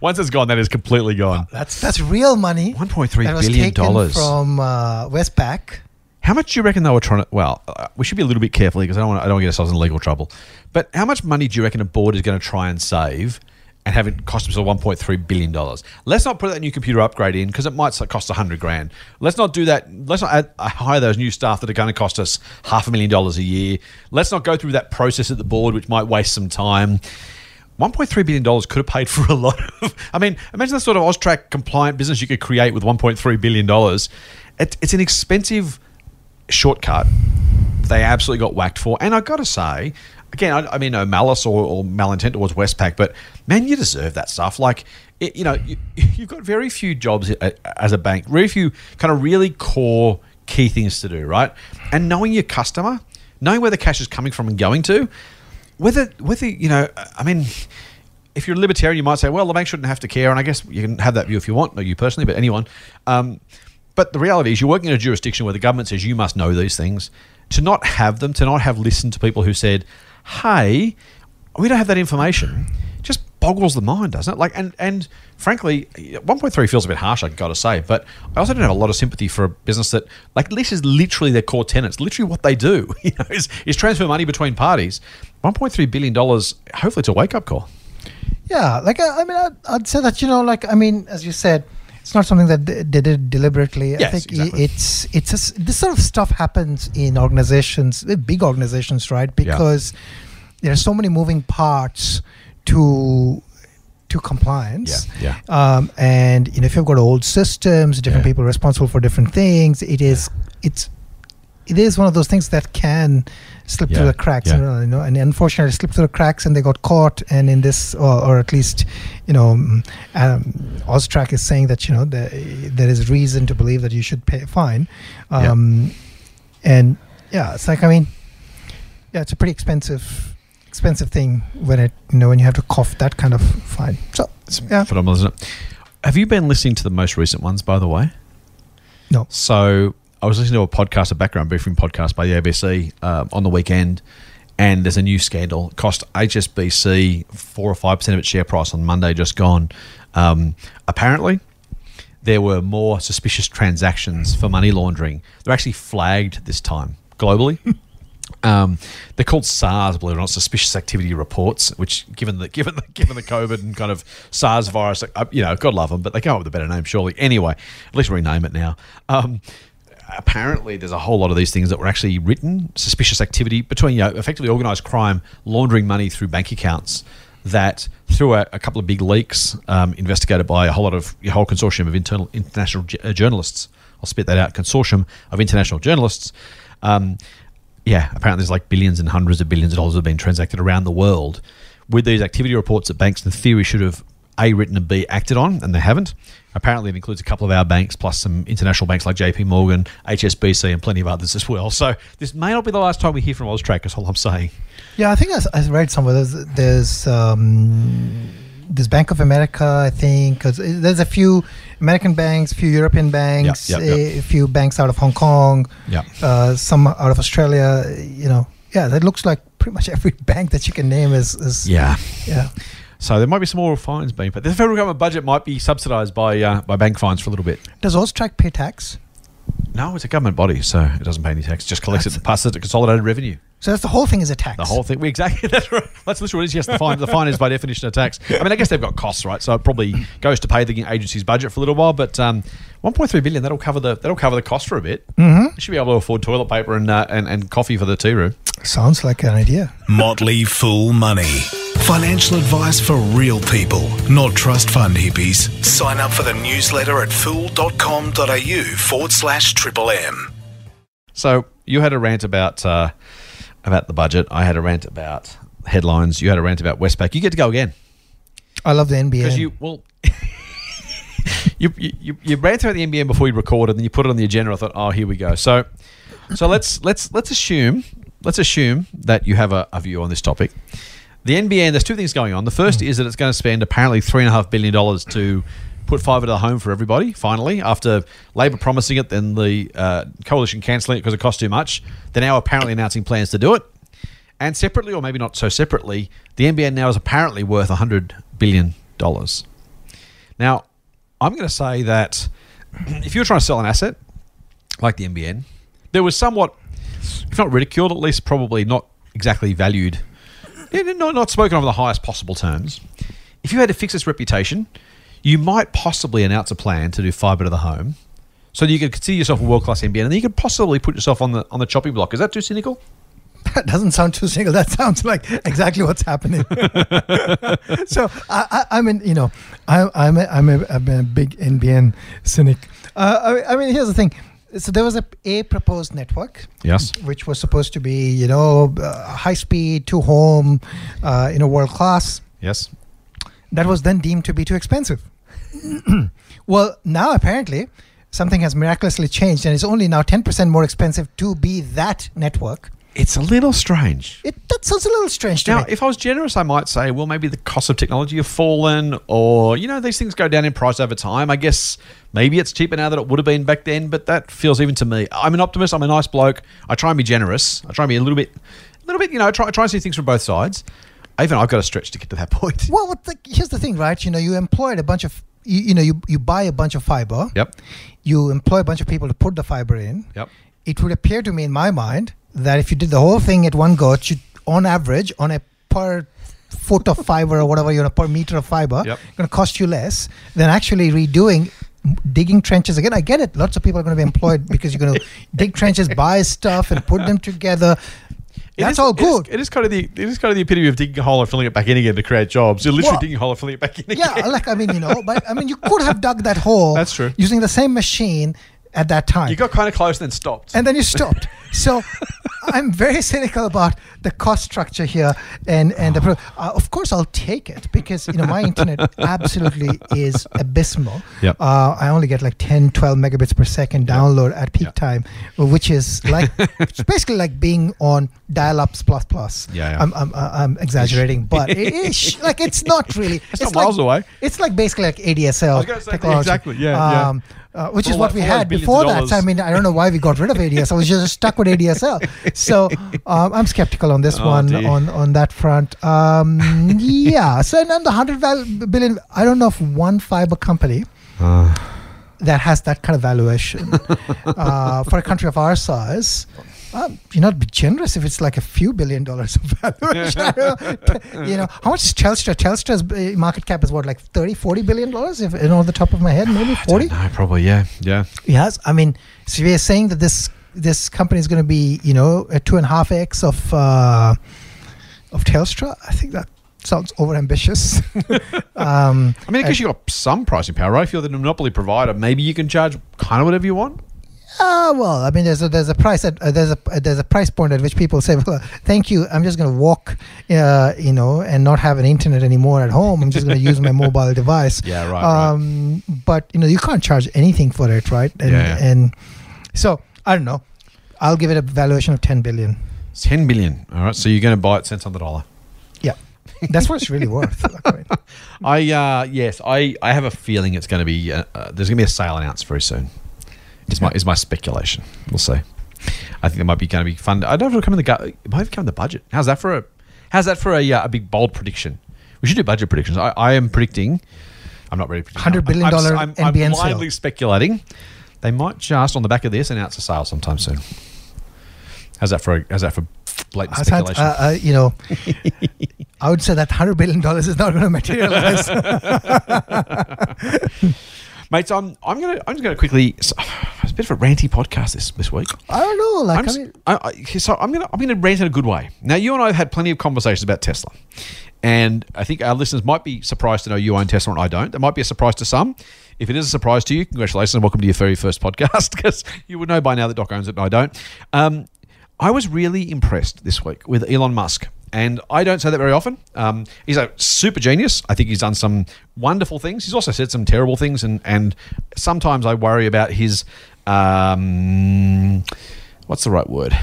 once it's gone, that is completely gone. That's that's real money. 1.3 that was billion taken dollars. from uh, Westpac. How much do you reckon they were trying to? Well, uh, we should be a little bit careful because I don't want. I don't want to get ourselves in legal trouble. But how much money do you reckon a board is going to try and save, and have it cost point three billion dollars? Let's not put that new computer upgrade in because it might cost a hundred grand. Let's not do that. Let's not add, uh, hire those new staff that are going to cost us half a million dollars a year. Let's not go through that process at the board, which might waste some time. $1.3 billion could have paid for a lot of. I mean, imagine the sort of Austrac compliant business you could create with $1.3 billion. It, it's an expensive shortcut they absolutely got whacked for. And i got to say, again, I, I mean, no malice or, or malintent towards Westpac, but man, you deserve that stuff. Like, it, you know, you, you've got very few jobs as a bank, very few kind of really core key things to do, right? And knowing your customer, knowing where the cash is coming from and going to, whether, whether you know, I mean, if you're a libertarian, you might say, well, the bank shouldn't have to care. And I guess you can have that view if you want, not you personally, but anyone. Um, but the reality is, you're working in a jurisdiction where the government says you must know these things. To not have them, to not have listened to people who said, hey, we don't have that information, just boggles the mind, doesn't it? Like, and and frankly, 1.3 feels a bit harsh, I've got to say. But I also don't have a lot of sympathy for a business that, like, this is literally their core tenants, literally what they do. You know, is, is transfer money between parties. 1.3 billion dollars. Hopefully, it's a wake up call. Yeah, like I, I mean, I'd, I'd say that you know, like I mean, as you said, it's not something that they they did deliberately. I Yes, think exactly. it's it's a this sort of stuff happens in organizations, uh, big organizations, right? Because there are so many moving parts to to compliance. Yeah, Um, and you know, if you've got old systems, different Yeah. people responsible for different things, it is it's it is one of those things that can slip Yeah, through the cracks, yeah. and, you know, and unfortunately slipped through the cracks, and they got caught. And in this, or, or at least, you know, um, um, Austrac is saying that you know the, there is reason to believe that you should pay a fine, Yeah. um, and yeah, it's like I mean, yeah, it's a pretty expensive expensive thing when it you know when you have to cough that kind of fine. So It's Yeah. phenomenal, isn't it? Have you been listening to the most recent ones, by the way? no, So I was listening to a podcast, a background briefing podcast by the ABC um, on the weekend, and there's a new scandal. It cost HSBC four or five percent of its share price on Monday, just gone. Um, apparently, there were more suspicious transactions for money laundering. They're actually flagged this time globally. Um, they're called SARS, believe it or not, suspicious activity reports. Which, given the given the given the COVID and kind of SARS virus, uh, you know, God love them, but they come up with a better name, surely. Anyway, at least rename it now. Um, apparently, there's a whole lot of these things that were actually written suspicious activity between, you know, effectively organised crime laundering money through bank accounts. That through a, a couple of big leaks um, investigated by a whole lot of a whole consortium of internal international j- uh, journalists. I'll spit that out. Consortium of international journalists. Um, yeah, apparently there's like billions and hundreds of billions of dollars have been transacted around the world with these activity reports that banks in theory should have A written and B acted on, and they haven't. Apparently it includes a couple of our banks plus some international banks like JP Morgan, HSBC, and plenty of others as well. So this may not be the last time we hear from Austrac, is all I'm saying. Yeah, I think I, I read somewhere there's there's um, there's Bank of America. I think there's a few American banks, a few European banks, yep, yep. A, few banks out of Hong Kong, Yeah. uh, some out of Australia. You know, yeah, that looks like pretty much every bank that you can name is is Yeah. yeah. So there might be some more fines being paid. The federal government budget might be subsidised by uh, by bank fines for a little bit. Does Austrac pay tax? No, it's a government body, so it doesn't pay any tax. Just collects it and passes it to consolidated revenue. So that's the whole thing is a tax. The whole thing. We exactly. That's right. That's literally what it is. Yes, the fine. The fine is by definition a tax. I mean, I guess they've got costs, right? So it probably goes to pay the agency's budget for a little while. But um, 1.3 billion that'll cover the that'll cover the cost for a bit. Mm-hmm. You should be able to afford toilet paper and uh, and, and coffee for the tea room. Sounds like an idea. Motley Fool Money. Financial advice for real people, not trust fund hippies. Sign up for the newsletter at fool.com.au forward slash triple M. So you had a rant about uh, about the budget. I had a rant about headlines. You had a rant about Westpac. You get to go again I love the NBN. because you well. You, you you ran through the NBN before you recorded, and then you put it on the agenda. I thought, oh, here we go. So, so let's let's let's assume let's assume that you have a, a view on this topic. The NBN, there's two things going on. The first is that it's going to spend apparently three and a half billion dollars to put fibre to the home for everybody. Finally, after Labor promising it, then the uh, coalition cancelling it because it cost too much. They're now apparently announcing plans to do it. And separately, or maybe not so separately, the NBN now is apparently worth hundred billion dollars. Now, I'm going to say that if you're trying to sell an asset like the NBN, there was somewhat, if not ridiculed, at least probably not exactly valued, not, not spoken of in the highest possible terms. If you had to fix its reputation, you might possibly announce a plan to do fibre to the home, so you could consider yourself a world class NBN, and you could possibly put yourself on the on the chopping block. Is that too cynical? That doesn't sound too single. That sounds like exactly what's happening. so I, I, I mean, you know, I, I'm a, I'm a, I'm a big NBN cynic. Uh, I, I mean, here's the thing. So there was a, a proposed network, Yes. which was supposed to be, you know, uh, high speed to home, uh, you know, world class. Yes. That was then deemed to be too expensive. well, now apparently something has miraculously changed, and it's only now 10% more expensive to be that network. It's a little strange. It that sounds a little strange to Now, me. if I was generous, I might say, well, maybe the cost of technology have fallen, or you know, these things go down in price over time. I guess maybe it's cheaper now than it would have been back then, but that feels even to me. I'm an optimist. I'm a nice bloke. I try and be generous. I try and be a little bit, a little bit. You know, try try and see things from both sides. Even I've got to stretch to get to that point. Well, what the, here's the thing, right? You know, you employed a bunch of, you, you know, you, you buy a bunch of fiber. Yep. You employ a bunch of people to put the fiber in. Yep. It would appear to me, in my mind, that if you did the whole thing at one go, should, on average, on a per foot of fiber or whatever, you know, per meter of fiber, Yep. going to cost you less than actually redoing. Digging trenches again. I get it. Lots of people are going to be employed because you're going to dig trenches, buy stuff, and put them together. It That's is- all it is- good. It is kind of the it is kind of the epitome of digging a hole and filling it back in again to create jobs. You're literally Well, digging a hole and filling it back in again. yeah, like I mean, you know, but I mean, you could have dug that hole. That's true. Using the same machine at that time, You got kind of close and then stopped. and then you stopped. So, I'm very cynical about the cost structure here, and and the pro- uh, of course I'll take it because you know my internet absolutely is abysmal. Yep. Uh, I only get like 10, 12 megabits per second download at peak Yep. time, which is like it's basically like being on dial-ups plus plus. Yeah, yeah. I'm I'm, I'm exaggerating, but it is like it's not really. It's it's not miles like, away. It's like basically like ADSL I was say, technology. exactly, yeah, yeah. Uh, which is all what we for all those had before that. So, I mean, I don't know why we got rid of ADSL. I was just stuck with ADSL. So um, I'm skeptical on this Oh, one dear. on on that front. Um, yeah. So and then the hundred val- billion. I don't know of one fiber company that has that kind of valuation uh, for a country of our size. Um, you know, be generous if it's like a few billion dollars of valuation. I you know, how much is Telstra? Telstra's uh, market cap is what, like 30, 40 billion dollars? If you know, the top of my head, maybe 40. No, probably yeah, yeah. Yes, I mean, so we are saying that this this company is going to be, you know, a two and a half x of uh, of Telstra. I think that sounds overambitious. um, I mean, I guess you got some pricing power, right? If you're the monopoly provider, maybe you can charge kind of whatever you want. Ah, well, I mean, there's a there's a price at uh, there's a uh, there's a price point at which people say, well, thank you, I'm just going to walk, uh, you know, and not have an internet anymore at home. I'm just going to use my mobile device. Yeah, right, right. Um, but you know, you can't charge anything for it, right? And Yeah, yeah. and so I don't know. I'll give it a valuation of ten billion. Ten billion. All right. so you're going to buy it cents on the dollar. Yeah, that's what it's really worth. I uh, yes, I, I have a feeling it's going to be uh, uh, there's going to be a sale announced very soon. Is my is my speculation. We'll see. I think there might be going to be fun. I don't know if it'll come in the gu- it might come in the budget. How's that for a how's that for a uh, a big bold prediction? We should do budget predictions. I, I am predicting. I'm not ready. $100 billion I'm, I'm, I'm NBN sale. blindly speculating they might just on the back of this announce a sale sometime soon. How's that for? How's that for blatant I thought, speculation? uh, uh, you know, I would say that hundred billion dollars is not going to materialize. Mates, I'm I'm gonna I'm just gonna quickly. It's a bit of a ranty podcast this this week. I don't know. Like, I'm I just- mean, I, I, so I'm gonna I'm gonna rant in a good way. Now you and I have had plenty of conversations about Tesla, and I think our listeners might be surprised to know you own Tesla and I don't. That might be a surprise to some. If it is a surprise to you, congratulations and welcome to your very first podcast because you would know by now that Doc owns it and I don't. Um, I was really impressed this week with Elon Musk. And I don't say that very often. Um, he's a super genius. I think he's done some wonderful things. He's also said some terrible things, and, and sometimes I worry about his um, what's the right word?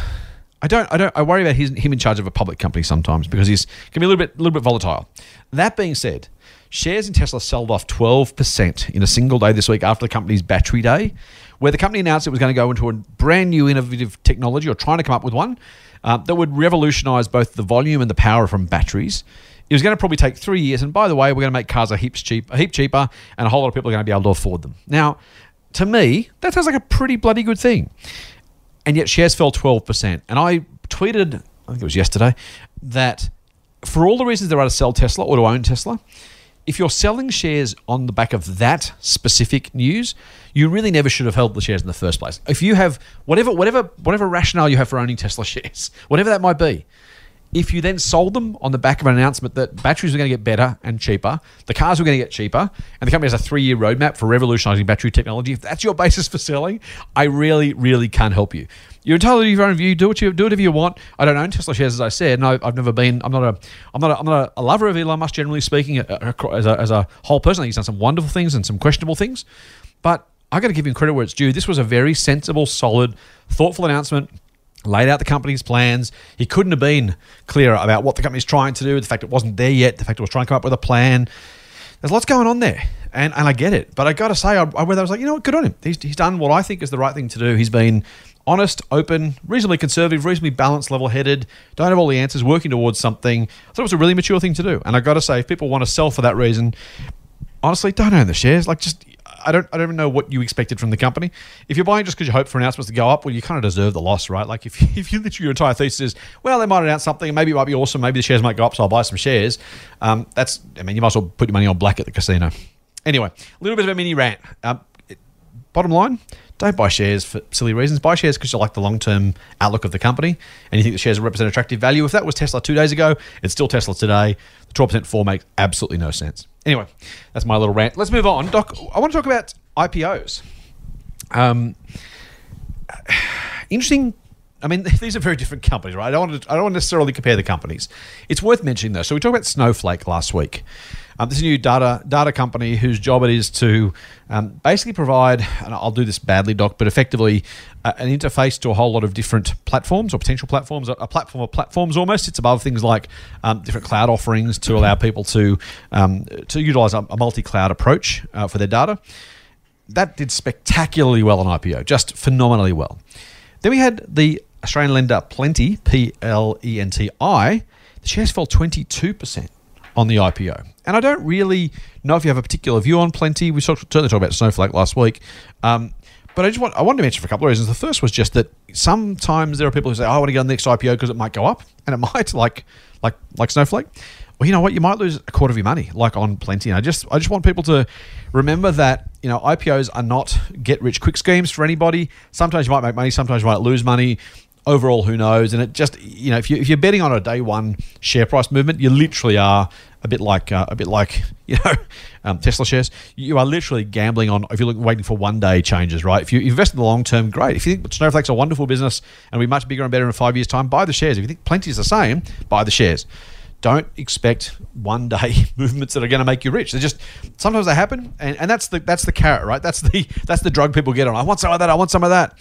I don't. I don't. I worry about his, him in charge of a public company sometimes because he's can be a little bit, little bit volatile. That being said, shares in Tesla sold off twelve percent in a single day this week after the company's battery day, where the company announced it was going to go into a brand new innovative technology or trying to come up with one uh, that would revolutionise both the volume and the power from batteries. It was going to probably take three years, and by the way, we're going to make cars a heap cheap, a heap cheaper, and a whole lot of people are going to be able to afford them. Now, to me, that sounds like a pretty bloody good thing and yet shares fell 12%. And I tweeted, I think it was yesterday, that for all the reasons there are to sell Tesla or to own Tesla, if you're selling shares on the back of that specific news, you really never should have held the shares in the first place. If you have whatever whatever whatever rationale you have for owning Tesla shares, whatever that might be, if you then sold them on the back of an announcement that batteries were going to get better and cheaper, the cars were going to get cheaper, and the company has a three year roadmap for revolutionizing battery technology, if that's your basis for selling, I really, really can't help you. You're entirely your own view. Do what you do whatever you want. I don't own Tesla shares, as I said, and I, I've never been. I'm not a. I'm not. A, I'm not a, lover of Elon Musk, generally speaking, as a, as a whole person. I think he's done some wonderful things and some questionable things, but I got to give him credit where it's due. This was a very sensible, solid, thoughtful announcement laid out the company's plans. He couldn't have been clearer about what the company's trying to do, the fact it wasn't there yet, the fact it was trying to come up with a plan. There's lots going on there, and, and I get it. But I got to say, I, I, I was like, you know what, good on him. He's, he's done what I think is the right thing to do. He's been honest, open, reasonably conservative, reasonably balanced, level headed, don't have all the answers, working towards something. I thought it was a really mature thing to do. And I got to say, if people want to sell for that reason, honestly, don't own the shares. Like, just I don't I don't even know what you expected from the company. If you're buying just because you hope for announcements to go up, well, you kind of deserve the loss, right? Like if if you literally your entire thesis is, well, they might announce something, maybe it might be awesome, maybe the shares might go up, so I'll buy some shares. Um, that's I mean, you might as well put your money on black at the casino. Anyway, a little bit of a mini rant. Um, it- bottom line. Don't buy shares for silly reasons. Buy shares because you like the long term outlook of the company and you think the shares represent attractive value. If that was Tesla two days ago, it's still Tesla today. The 12% fall makes absolutely no sense. Anyway, that's my little rant. Let's move on. Doc, I want to talk about IPOs. Um, interesting. I mean, these are very different companies, right? I don't want to. I don't want to necessarily compare the companies. It's worth mentioning though. So we talked about Snowflake last week. Um, this is a new data data company whose job it is to um, basically provide. And I'll do this badly, Doc, but effectively an interface to a whole lot of different platforms or potential platforms. A, platform of platforms almost. It's above things like um, different cloud offerings to allow people to um, to utilize a, a multi cloud approach uh, for their data that did spectacularly well on IPO, just phenomenally well. Then we had the Australian lender Plenti, P L E N T I. The shares fell 22% on the IPO. And I don't really know if you have a particular view on Plenti. We certainly talked about Snowflake last week. Um, but I just want I wanted to mention for a couple of reasons. The first was just that sometimes there are people who say, oh, "I want to get on the next IPO because it might go up," and it might, like like like Snowflake. Well, you know what? You might lose a quarter of your money, like on Plenti. And I just I just want people to remember that you know IPOs are not get rich quick schemes for anybody. Sometimes you might make money, sometimes you might lose money. Overall, who knows? And it just you know if you if you're betting on a day one share price movement, you literally are a bit like uh, a bit like you know um, Tesla shares. You are literally gambling on if you're looking, waiting for one day changes, right? If you invest in the long term, great. If you think Snowflake's a wonderful business and will be much bigger and better in five years' time, buy the shares. If you think Plenti is the same, buy the shares. Don't expect one day movements that are going to make you rich. They just sometimes they happen, and, and that's the that's the carrot, right? That's the that's the drug people get on. I want some of that. I want some of that.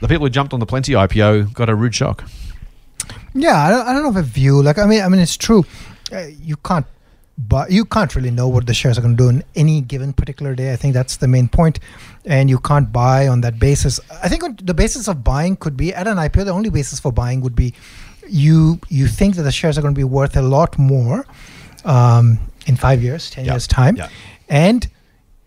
The people who jumped on the Plenti IPO got a rude shock. Yeah, I don't, I don't know if a view like I mean I mean it's true. Uh, you can't but you can't really know what the shares are going to do in any given particular day. I think that's the main point, and you can't buy on that basis. I think the basis of buying could be at an IPO. The only basis for buying would be you you think that the shares are going to be worth a lot more um, in five years, ten Yeah, years time, yeah. and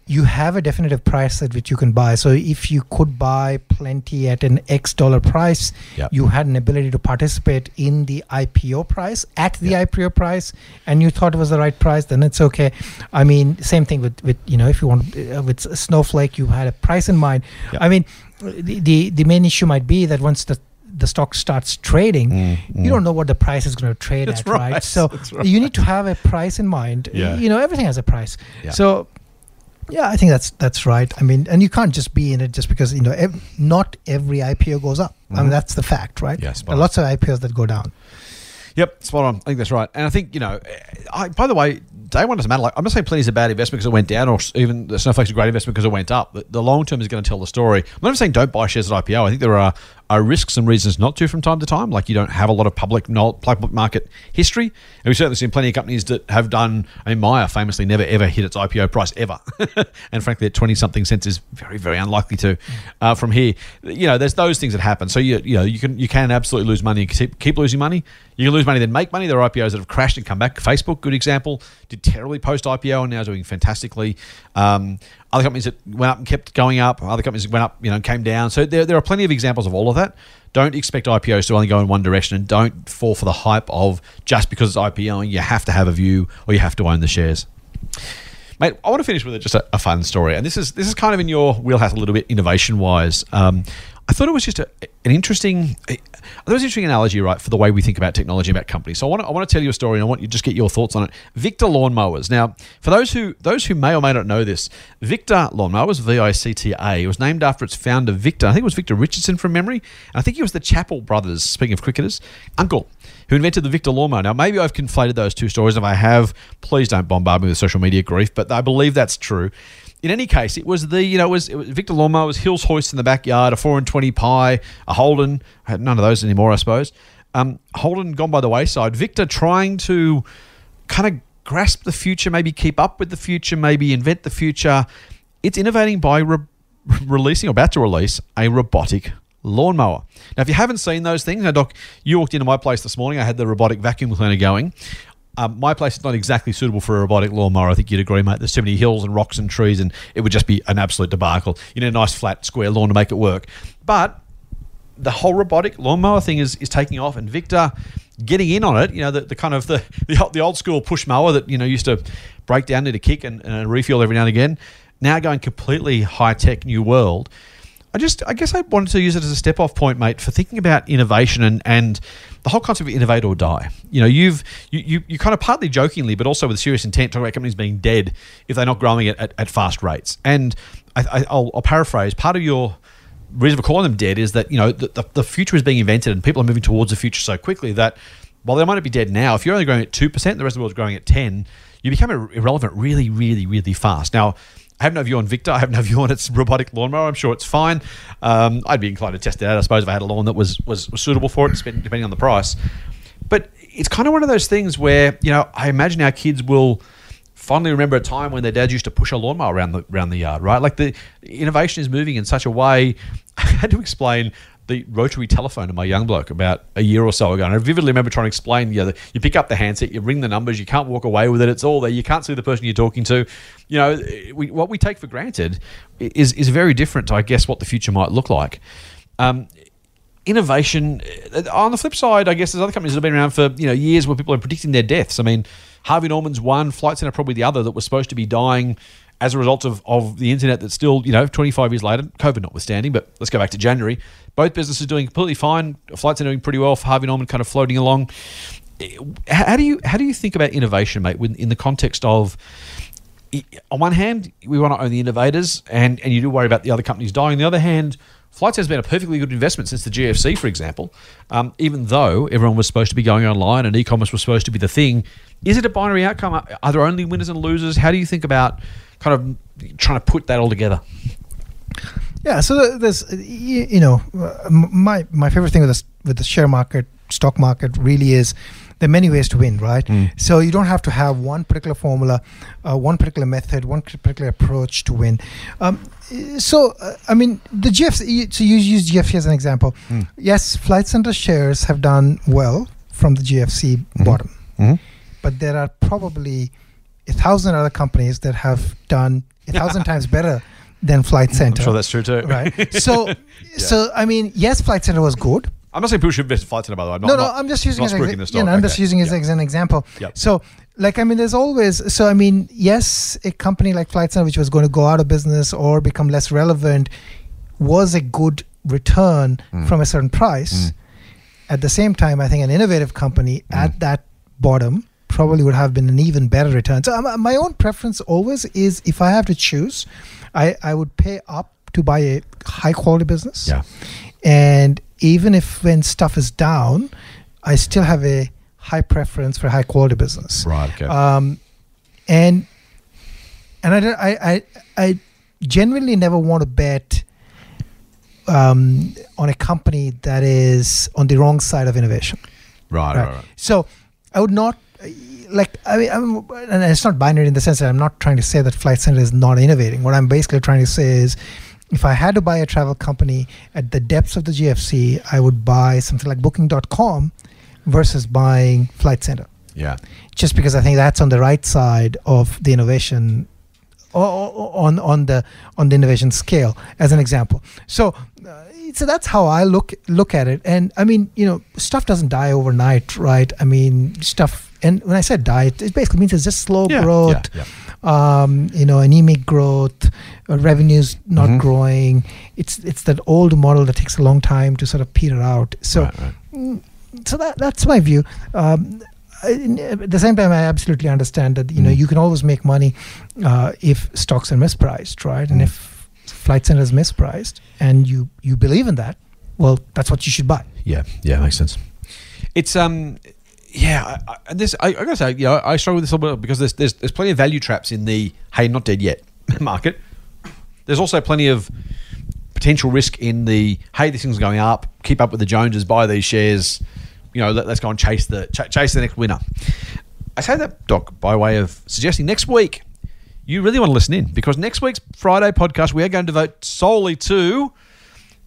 you have a definitive price at which you can buy. So if you could buy Plenti at an X dollar price, Yep. you had an ability to participate in the IPO price at the IPO price, and you thought it was the right price, then it's okay. I mean, same thing with with you know if you want uh, with Snowflake, you had a price in mind. Yep. I mean, the, the the main issue might be that once the the stock starts trading, you don't know what the price is going to trade Mm, That's at, right? right, So right. you need to have a price in mind. Yeah. You know, everything has a price. Yeah. So yeah, I think that's that's right. I mean, and you can't just be in it just because you know ev- not every IPO goes up. I mean, that's the fact, right? Mm-hmm. Yeah, spot there are on. lots of IPOs that go down. Yep, spot on. I think that's right. And I think, you know, I, by the way, day one doesn't matter. Like, I'm not saying Plenti's a bad investment because it went down or even the Snowflake's a great investment because it went up. The, the long term is going to tell the story. I'm not saying don't buy shares at IPO. I think there are, are risks and reasons not to from time to time. Like you don't have a lot of public, public market history. And we've certainly seen plenty of companies that have done, I mean, Myer famously never ever hit its IPO price ever. and frankly, at 20 something cents is very, very unlikely to uh, from here. You know, there's those things that happen. So, you, you know, you can, you can absolutely lose money and keep, keep losing money. You can lose money, then make money. There are IPOs that have crashed and come back. Facebook, good example, did terribly post IPO and now is doing fantastically. Um, other companies that went up and kept going up. Other companies that went up, you know, came down. So there, there are plenty of examples of all of that. Don't expect IPOs to only go in one direction, and don't fall for the hype of just because it's IPOing, you have to have a view or you have to own the shares. Mate, I want to finish with just a, a fun story, and this is this is kind of in your wheelhouse a little bit, innovation wise. Um, I thought it was just a, an interesting, it was an interesting analogy, right, for the way we think about technology and about companies. So I want to, I want to tell you a story, and I want you to just get your thoughts on it. Victa Lawnmowers. Now, for those who those who may or may not know this, Victa Lawnmowers, V I C T A, it was named after its founder, Victor. I think it was Victor Richardson from memory, and I think he was the Chappell brothers. Speaking of cricketers, uncle who invented the Victa lawnmower. Now, maybe I've conflated those two stories. If I have, please don't bombard me with social media grief, but I believe that's true. In any case, it was the you know it was, it was Victa lawnmower, was Hills hoist in the backyard, a four and twenty pie, a Holden. I had none of those anymore, I suppose. Um, Holden gone by the wayside. Victa trying to kind of grasp the future, maybe keep up with the future, maybe invent the future. It's innovating by re- releasing or about to release a robotic lawnmower. Now, if you haven't seen those things, now, Doc, you walked into my place this morning. I had the robotic vacuum cleaner going. Um, my place is not exactly suitable for a robotic lawnmower. I think you'd agree, mate. There's too many hills and rocks and trees, and it would just be an absolute debacle. You need a nice flat square lawn to make it work. But the whole robotic lawnmower thing is, is taking off, and Victa getting in on it. You know, the, the kind of the, the old- the old school push mower that you know used to break down, need a kick and, and refuel every now and again. Now going completely high tech, new world. I just, I guess I wanted to use it as a step off point, mate, for thinking about innovation and, and the whole concept of innovate or die. You know, you've, you, you, you kind of partly jokingly, but also with serious intent, talk about companies being dead if they're not growing at, at, at fast rates. And I, I, I'll, I'll paraphrase part of your reason for calling them dead is that, you know, the, the, the future is being invented and people are moving towards the future so quickly that while they might not be dead now, if you're only growing at 2%, the rest of the world's growing at 10, you become irrelevant really, really, really fast. Now, I have no view on Victa. I have no view on its robotic lawnmower. I'm sure it's fine. Um, I'd be inclined to test it out, I suppose, if I had a lawn that was, was, was suitable for it, depending on the price. But it's kind of one of those things where, you know, I imagine our kids will fondly remember a time when their dads used to push a lawnmower around the around the yard, right? Like the innovation is moving in such a way. I had to explain the rotary telephone to my young bloke about a year or so ago, and I vividly remember trying to explain. You know, you pick up the handset, you ring the numbers, you can't walk away with it. It's all there. You can't see the person you're talking to. You know, we, what we take for granted is is very different to, I guess, what the future might look like. Um, innovation uh, on the flip side i guess there's other companies that have been around for you know years where people are predicting their deaths i mean harvey norman's one flight centre probably the other that was supposed to be dying as a result of, of the internet that's still you know 25 years later covid notwithstanding but let's go back to january both businesses are doing completely fine Flights are doing pretty well For harvey norman kind of floating along how do you how do you think about innovation mate in the context of on one hand, we want to own the innovators, and, and you do worry about the other companies dying. On the other hand, Flights has been a perfectly good investment since the GFC, for example. Um, even though everyone was supposed to be going online and e-commerce was supposed to be the thing, is it a binary outcome? Are there only winners and losers? How do you think about kind of trying to put that all together? Yeah, so th- there's uh, you, know uh, my my favorite thing with the with the share market, stock market really is there are many ways to win, right? So you don't have to have one particular formula, uh, one particular method, one particular approach to win. Um, so uh, I mean the GFC. So you use GFC as an example. Yes, Flight Centre shares have done well from the GFC bottom, Mhm. but there are probably a thousand other companies that have done a thousand times better than Flight Centre. I'm sure that's true too. right. So, so I mean, yes, Flight Centre was good. I'm not saying people should in Flight Centre, by the way. I'm not, no, no, not- I'm just using it as, exa- you know, I'm just using it Yeah. as an example. Yep. So, like, I mean, there's always so I mean, yes, a company like Flight Centre, which was going to go out of business or become less relevant, was a good return Mm. from a certain price. At the same time, I think an innovative company Mm. at that bottom probably would have been an even better return. So, um, my own preference always is if I have to choose, I, I would pay up to buy a high quality business. Yeah. And even if when stuff is down, I still have a high preference for high quality business. Right. Okay. Um, and and I, don't- I I I genuinely never want to bet um, on a company that is on the wrong side of innovation. right. Right. Right. So I would not like. I mean, I'm, and it's not binary in the sense that I'm not trying to say that Flight Centre is not innovating. What I'm basically trying to say is, if I had to buy a travel company at the depths of the GFC, I would buy something like Booking.com versus buying Flight Centre, Yeah. just because I think that's on the right side of the innovation. On on the on the innovation scale, as an example, so uh, so that's how I look look at it. And I mean, you know, stuff doesn't die overnight, right? I mean, stuff. And when I said diet, it basically means it's just slow Yeah. growth, Yeah. um, you know, anemic growth, uh, revenues not Mhm. growing. It's it's that old model that takes a long time to sort of peter out. So Right, right. mm, so that that's my view. Um, I- at the same time, I absolutely understand that you know Mm. you can always make money uh, if stocks are mispriced, right? And Mm. if Flight Centre is mispriced, and you you believe in that, well, that's what you should buy. Yeah, yeah, makes sense. It's um, yeah, I, I, this I, I gotta say, you know, I struggle with this a little bit because there's there's there's plenty of value traps in the hey, not dead yet market. There's also plenty of potential risk in the hey, this thing's going up. Keep up with the Joneses, buy these shares. You know, let, us go and chase the ch- chase the next winner. I say that, Doc, by way of suggesting next week you really want to listen in because next week's Friday podcast we are going to devote solely to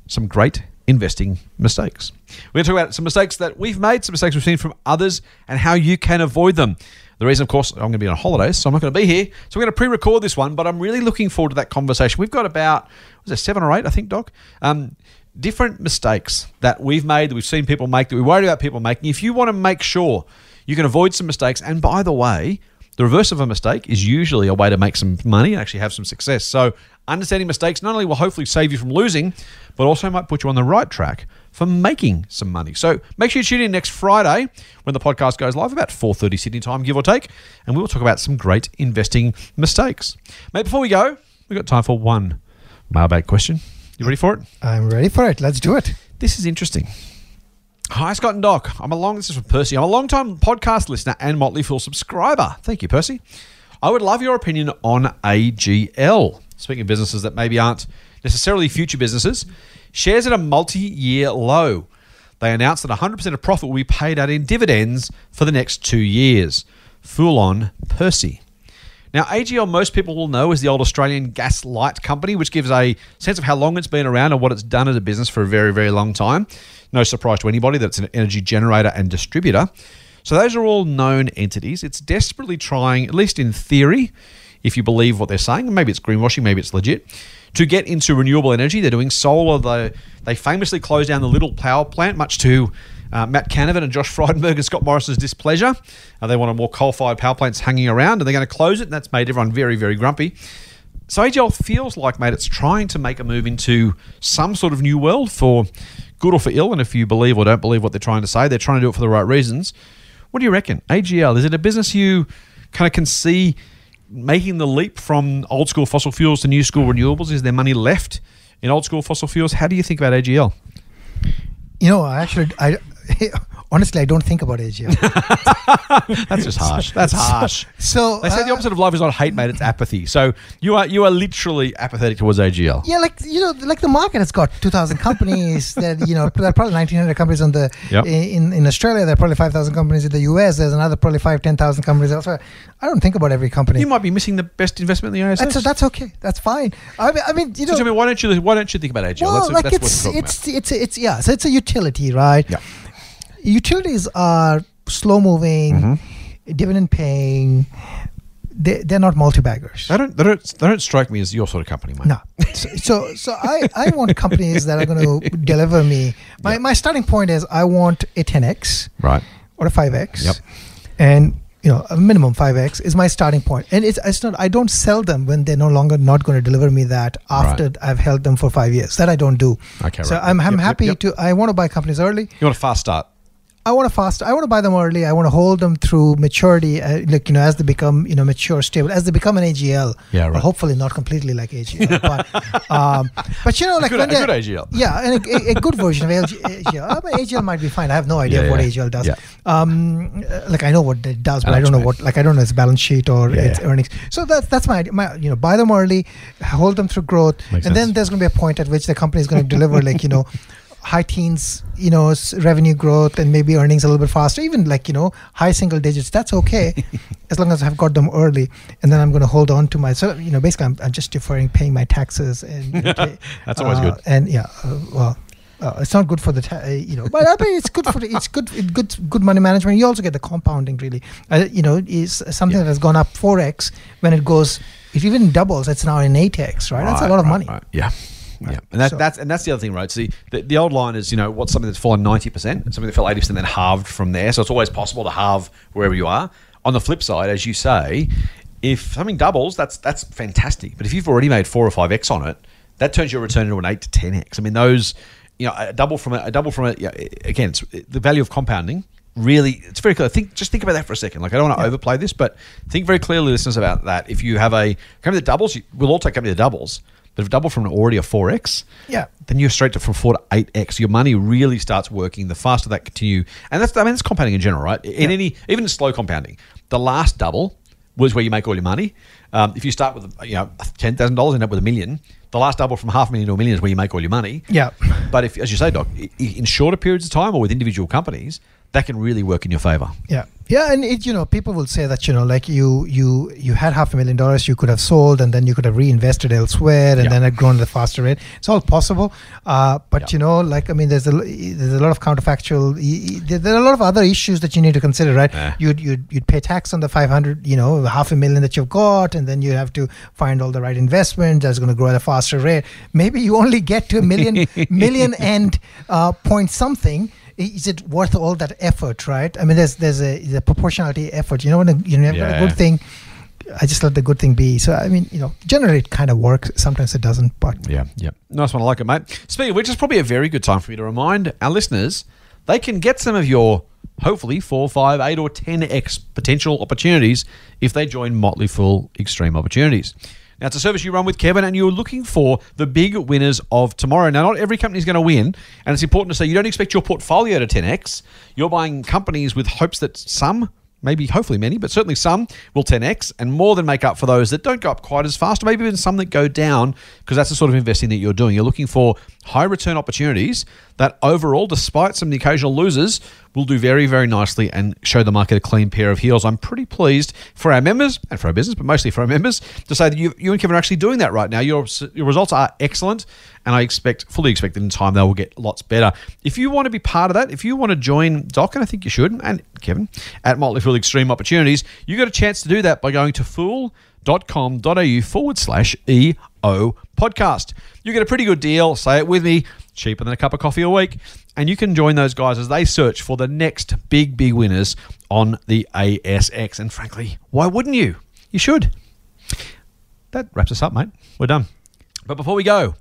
some great investing mistakes. We're going to talk about some mistakes that we've made, some mistakes we've seen from others, and how you can avoid them. The reason, of course, I'm going to be on holidays, so I'm not going to be here. So we're going to pre-record this one, but I'm really looking forward to that conversation. We've got about was it seven or eight, I think, Doc. Um, different mistakes that we've made, that we've seen people make, that we worry about people making. If you want to make sure you can avoid some mistakes, and by the way, the reverse of a mistake is usually a way to make some money and actually have some success. So, understanding mistakes not only will hopefully save you from losing, but also might put you on the right track for making some money. So, make sure you tune in next Friday when the podcast goes live, about 4:30 Sydney time, give or take, and we will talk about some great investing mistakes. Mate, before we go, we've got time for one mailbag question. You ready for it? I'm ready for it. Let's do it. This is interesting. Hi, Scott and Doc. I'm a long. This is from Percy. I'm a long time podcast listener and Motley Fool subscriber. Thank you, Percy. I would love your opinion on AGL. Speaking of businesses that maybe aren't necessarily future businesses, shares at a multi-year low. They announced that 100% of profit will be paid out in dividends for the next two years. Fool on, Percy. Now, AGL, most people will know, is the old Australian gas light company, which gives a sense of how long it's been around and what it's done as a business for a very, very long time. No surprise to anybody that it's an energy generator and distributor. So, those are all known entities. It's desperately trying, at least in theory, if you believe what they're saying, maybe it's greenwashing, maybe it's legit, to get into renewable energy. They're doing solar. They, they famously closed down the Liddell power plant, much to uh, Matt Canavan and Josh Frydenberg and Scott Morrison's displeasure. Uh, they wanted more coal-fired power plants hanging around, and they're going to close it, and that's made everyone very, very grumpy. So AGL feels like, mate, it's trying to make a move into some sort of new world for good or for ill. And if you believe or don't believe what they're trying to say, they're trying to do it for the right reasons. What do you reckon? AGL, is it a business you kind of can see making the leap from old school fossil fuels to new school renewables? Is there money left in old school fossil fuels? How do you think about AGL? You know, I actually, I honestly, I don't think about AGL. That's just harsh. That's harsh. So They say the uh, opposite of love is not hate, mate. It's apathy. So you are you are literally apathetic towards AGL. Yeah, like you know, like the market has got two thousand companies. that you know, there are probably nineteen hundred companies on the Yep. in in Australia. There are probably five thousand companies in the US. There's another probably five ten thousand companies elsewhere. I don't think about every company. You might be missing the best investment in the ASX. that's that's okay. That's fine. I mean, I mean, you so know, tell me, why don't you why don't you think about AGL? well, that's like that's it's it's it's it's yeah. So it's a utility, right? Yeah. Utilities are slow moving, Mm-hmm. dividend paying. they they're not multi-baggers. They don't, they don't, they don't strike me as your sort of company, mate. No. So, so, so I, I want companies that are going to deliver me. My, Yeah. my starting point is I want a 10x Right. or a 5x. Yep. And, you know, a minimum 5x is my starting point. And it's, it's not, I don't sell them when they're no longer not going to deliver me that after Right. I've held them for five years. That I don't do. Okay, So right. I'm, I'm Yep, yep, happy yep. to, I want to buy companies early. You want a fast start. I want to fast. I want to buy them early. I want to hold them through maturity. Uh, like you know, as they become you know mature, stable, as they become an AGL. Yeah, right. hopefully not completely like AGL, but um, but you know, like good- when a good AGL. Yeah, and a, a, a good version of AGL. AGL might be fine. I have no idea Yeah, what yeah. AGL does. Yeah. Um, like I know what it does, but I don't know what. Like I don't know its balance sheet or Yeah, its earnings. So that's that's my idea. my you know buy them early, hold them through growth, Makes and then there's going to be a point at which the company is going to deliver like you know high teens you know revenue growth and maybe earnings a little bit faster even like you know high single digits that's okay as long as i've got them early and then i'm going to hold on to my so you know basically i'm, I'm just deferring paying my taxes and you know, That's always uh, good. and yeah uh, well uh, it's not good for the ta- uh, you know but I mean, it's good for the, it's good it good good money management you also get the compounding really uh, you know is something Yeah. that has gone up 4x when it goes it even doubles it's now in 8x right, that's a lot of right, money right. Yeah. Yeah, and that, So- that's and that's the other thing, right? See, the, the old line is, you know, what's something that's fallen ninety percent, something that fell eighty percent, then halved from there. So it's always possible to halve wherever you are. On the flip side, as you say, if something doubles, that's that's fantastic. But if you've already made four or five x on it, that turns your return into an eight to ten x. I mean, those, you know, a double from a, a double from a yeah, again, it's the value of compounding. Really, it's very clear. Think, just think about that for a second. Like, I don't want to overplay this, but think very clearly, listeners, about that. If you have a company that doubles, you, we'll all take company that doubles. But if double from an already a four x, Yeah. then you're straight to from four to eight x. Your money really starts working. The faster that continue, and that's I mean, it's compounding in general, right? In any even slow compounding, the last double was where you make all your money. Um, if you start with you know ten thousand dollars, end up with a million. The last double from half a million to a million is where you make all your money. Yeah. But if, as you say, Doc, in shorter periods of time or with individual companies, that can really work in your favor. Yeah, yeah, and it you know people will say that you know like you you you had half a million dollars you could have sold and then you could have reinvested elsewhere and Yeah. then had grown at a faster rate. It's all possible, uh, but Yeah. you know like I mean there's a there's a lot of counterfactual. There there are a lot of other issues that you need to consider, right? Yeah. You'd you'd you'd pay tax on the five hundred, you know, half a million that you've got, and then you have to find all the right investment that's going to grow at a faster rate. Maybe you only get to a million million and uh, point something is it worth all that effort right i mean there's there's a, there's a proportionality effort you know when a, you know, you've a good thing i just let the good thing be so i mean you know generally it kind of works sometimes it doesn't but Yeah, yeah. Nice one. I like it, mate. Speaking of which, it's probably a very good time for me to remind our listeners they can get some of your hopefully four, five, eight, or 10x potential opportunities if they join Motley Fool Extreme Opportunities. Now, it's a service you run with Kevin, and you're looking for the big winners of tomorrow. Now, not every company is going to win, and it's important to say you don't expect your portfolio to 10x. You're buying companies with hopes that some maybe hopefully many, but certainly some will 10x and more than make up for those that don't go up quite as fast, or maybe even some that go down, because that's the sort of investing that you're doing. You're looking for high return opportunities that overall, despite some of the occasional losers, will do very, very nicely and show the market a clean pair of heels. I'm pretty pleased for our members and for our business, but mostly for our members, to say that you, you and Kevin are actually doing that right now. Your, your results are excellent, and I expect, fully expect that in time they will get lots better. If you want to be part of that, if you want to join Doc, and I think you should, and Kevin, at Motley Fool Extreme Opportunities, you got a chance to do that by going to fool.com.au forward slash EO podcast. You get a pretty good deal, say it with me, cheaper than a cup of coffee a week, and you can join those guys as they search for the next big, big winners on the ASX. And frankly, why wouldn't you? You should. That wraps us up, mate. We're done. But before we go,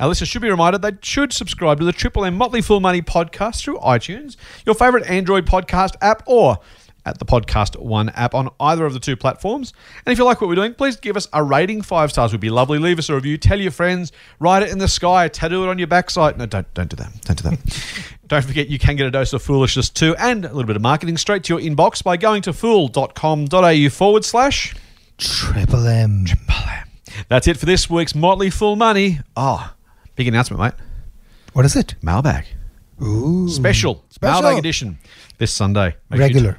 our listeners should be reminded they should subscribe to the Triple M Motley Fool Money podcast through iTunes, your favorite Android podcast app, or at the Podcast One app on either of the two platforms. And if you like what we're doing, please give us a rating. Five stars would be lovely. Leave us a review. Tell your friends. Write it in the sky. Tattoo it on your backside. No, don't don't do that. Don't do that. don't forget you can get a dose of foolishness too, and a little bit of marketing straight to your inbox by going to fool.com.au forward slash. triple m Triple M. That's it for this week's Motley Fool Money. Oh, big announcement, mate. what is it Mailbag. Ooh. Special. Special. Mailbag edition this Sunday. Make sure Regular. t-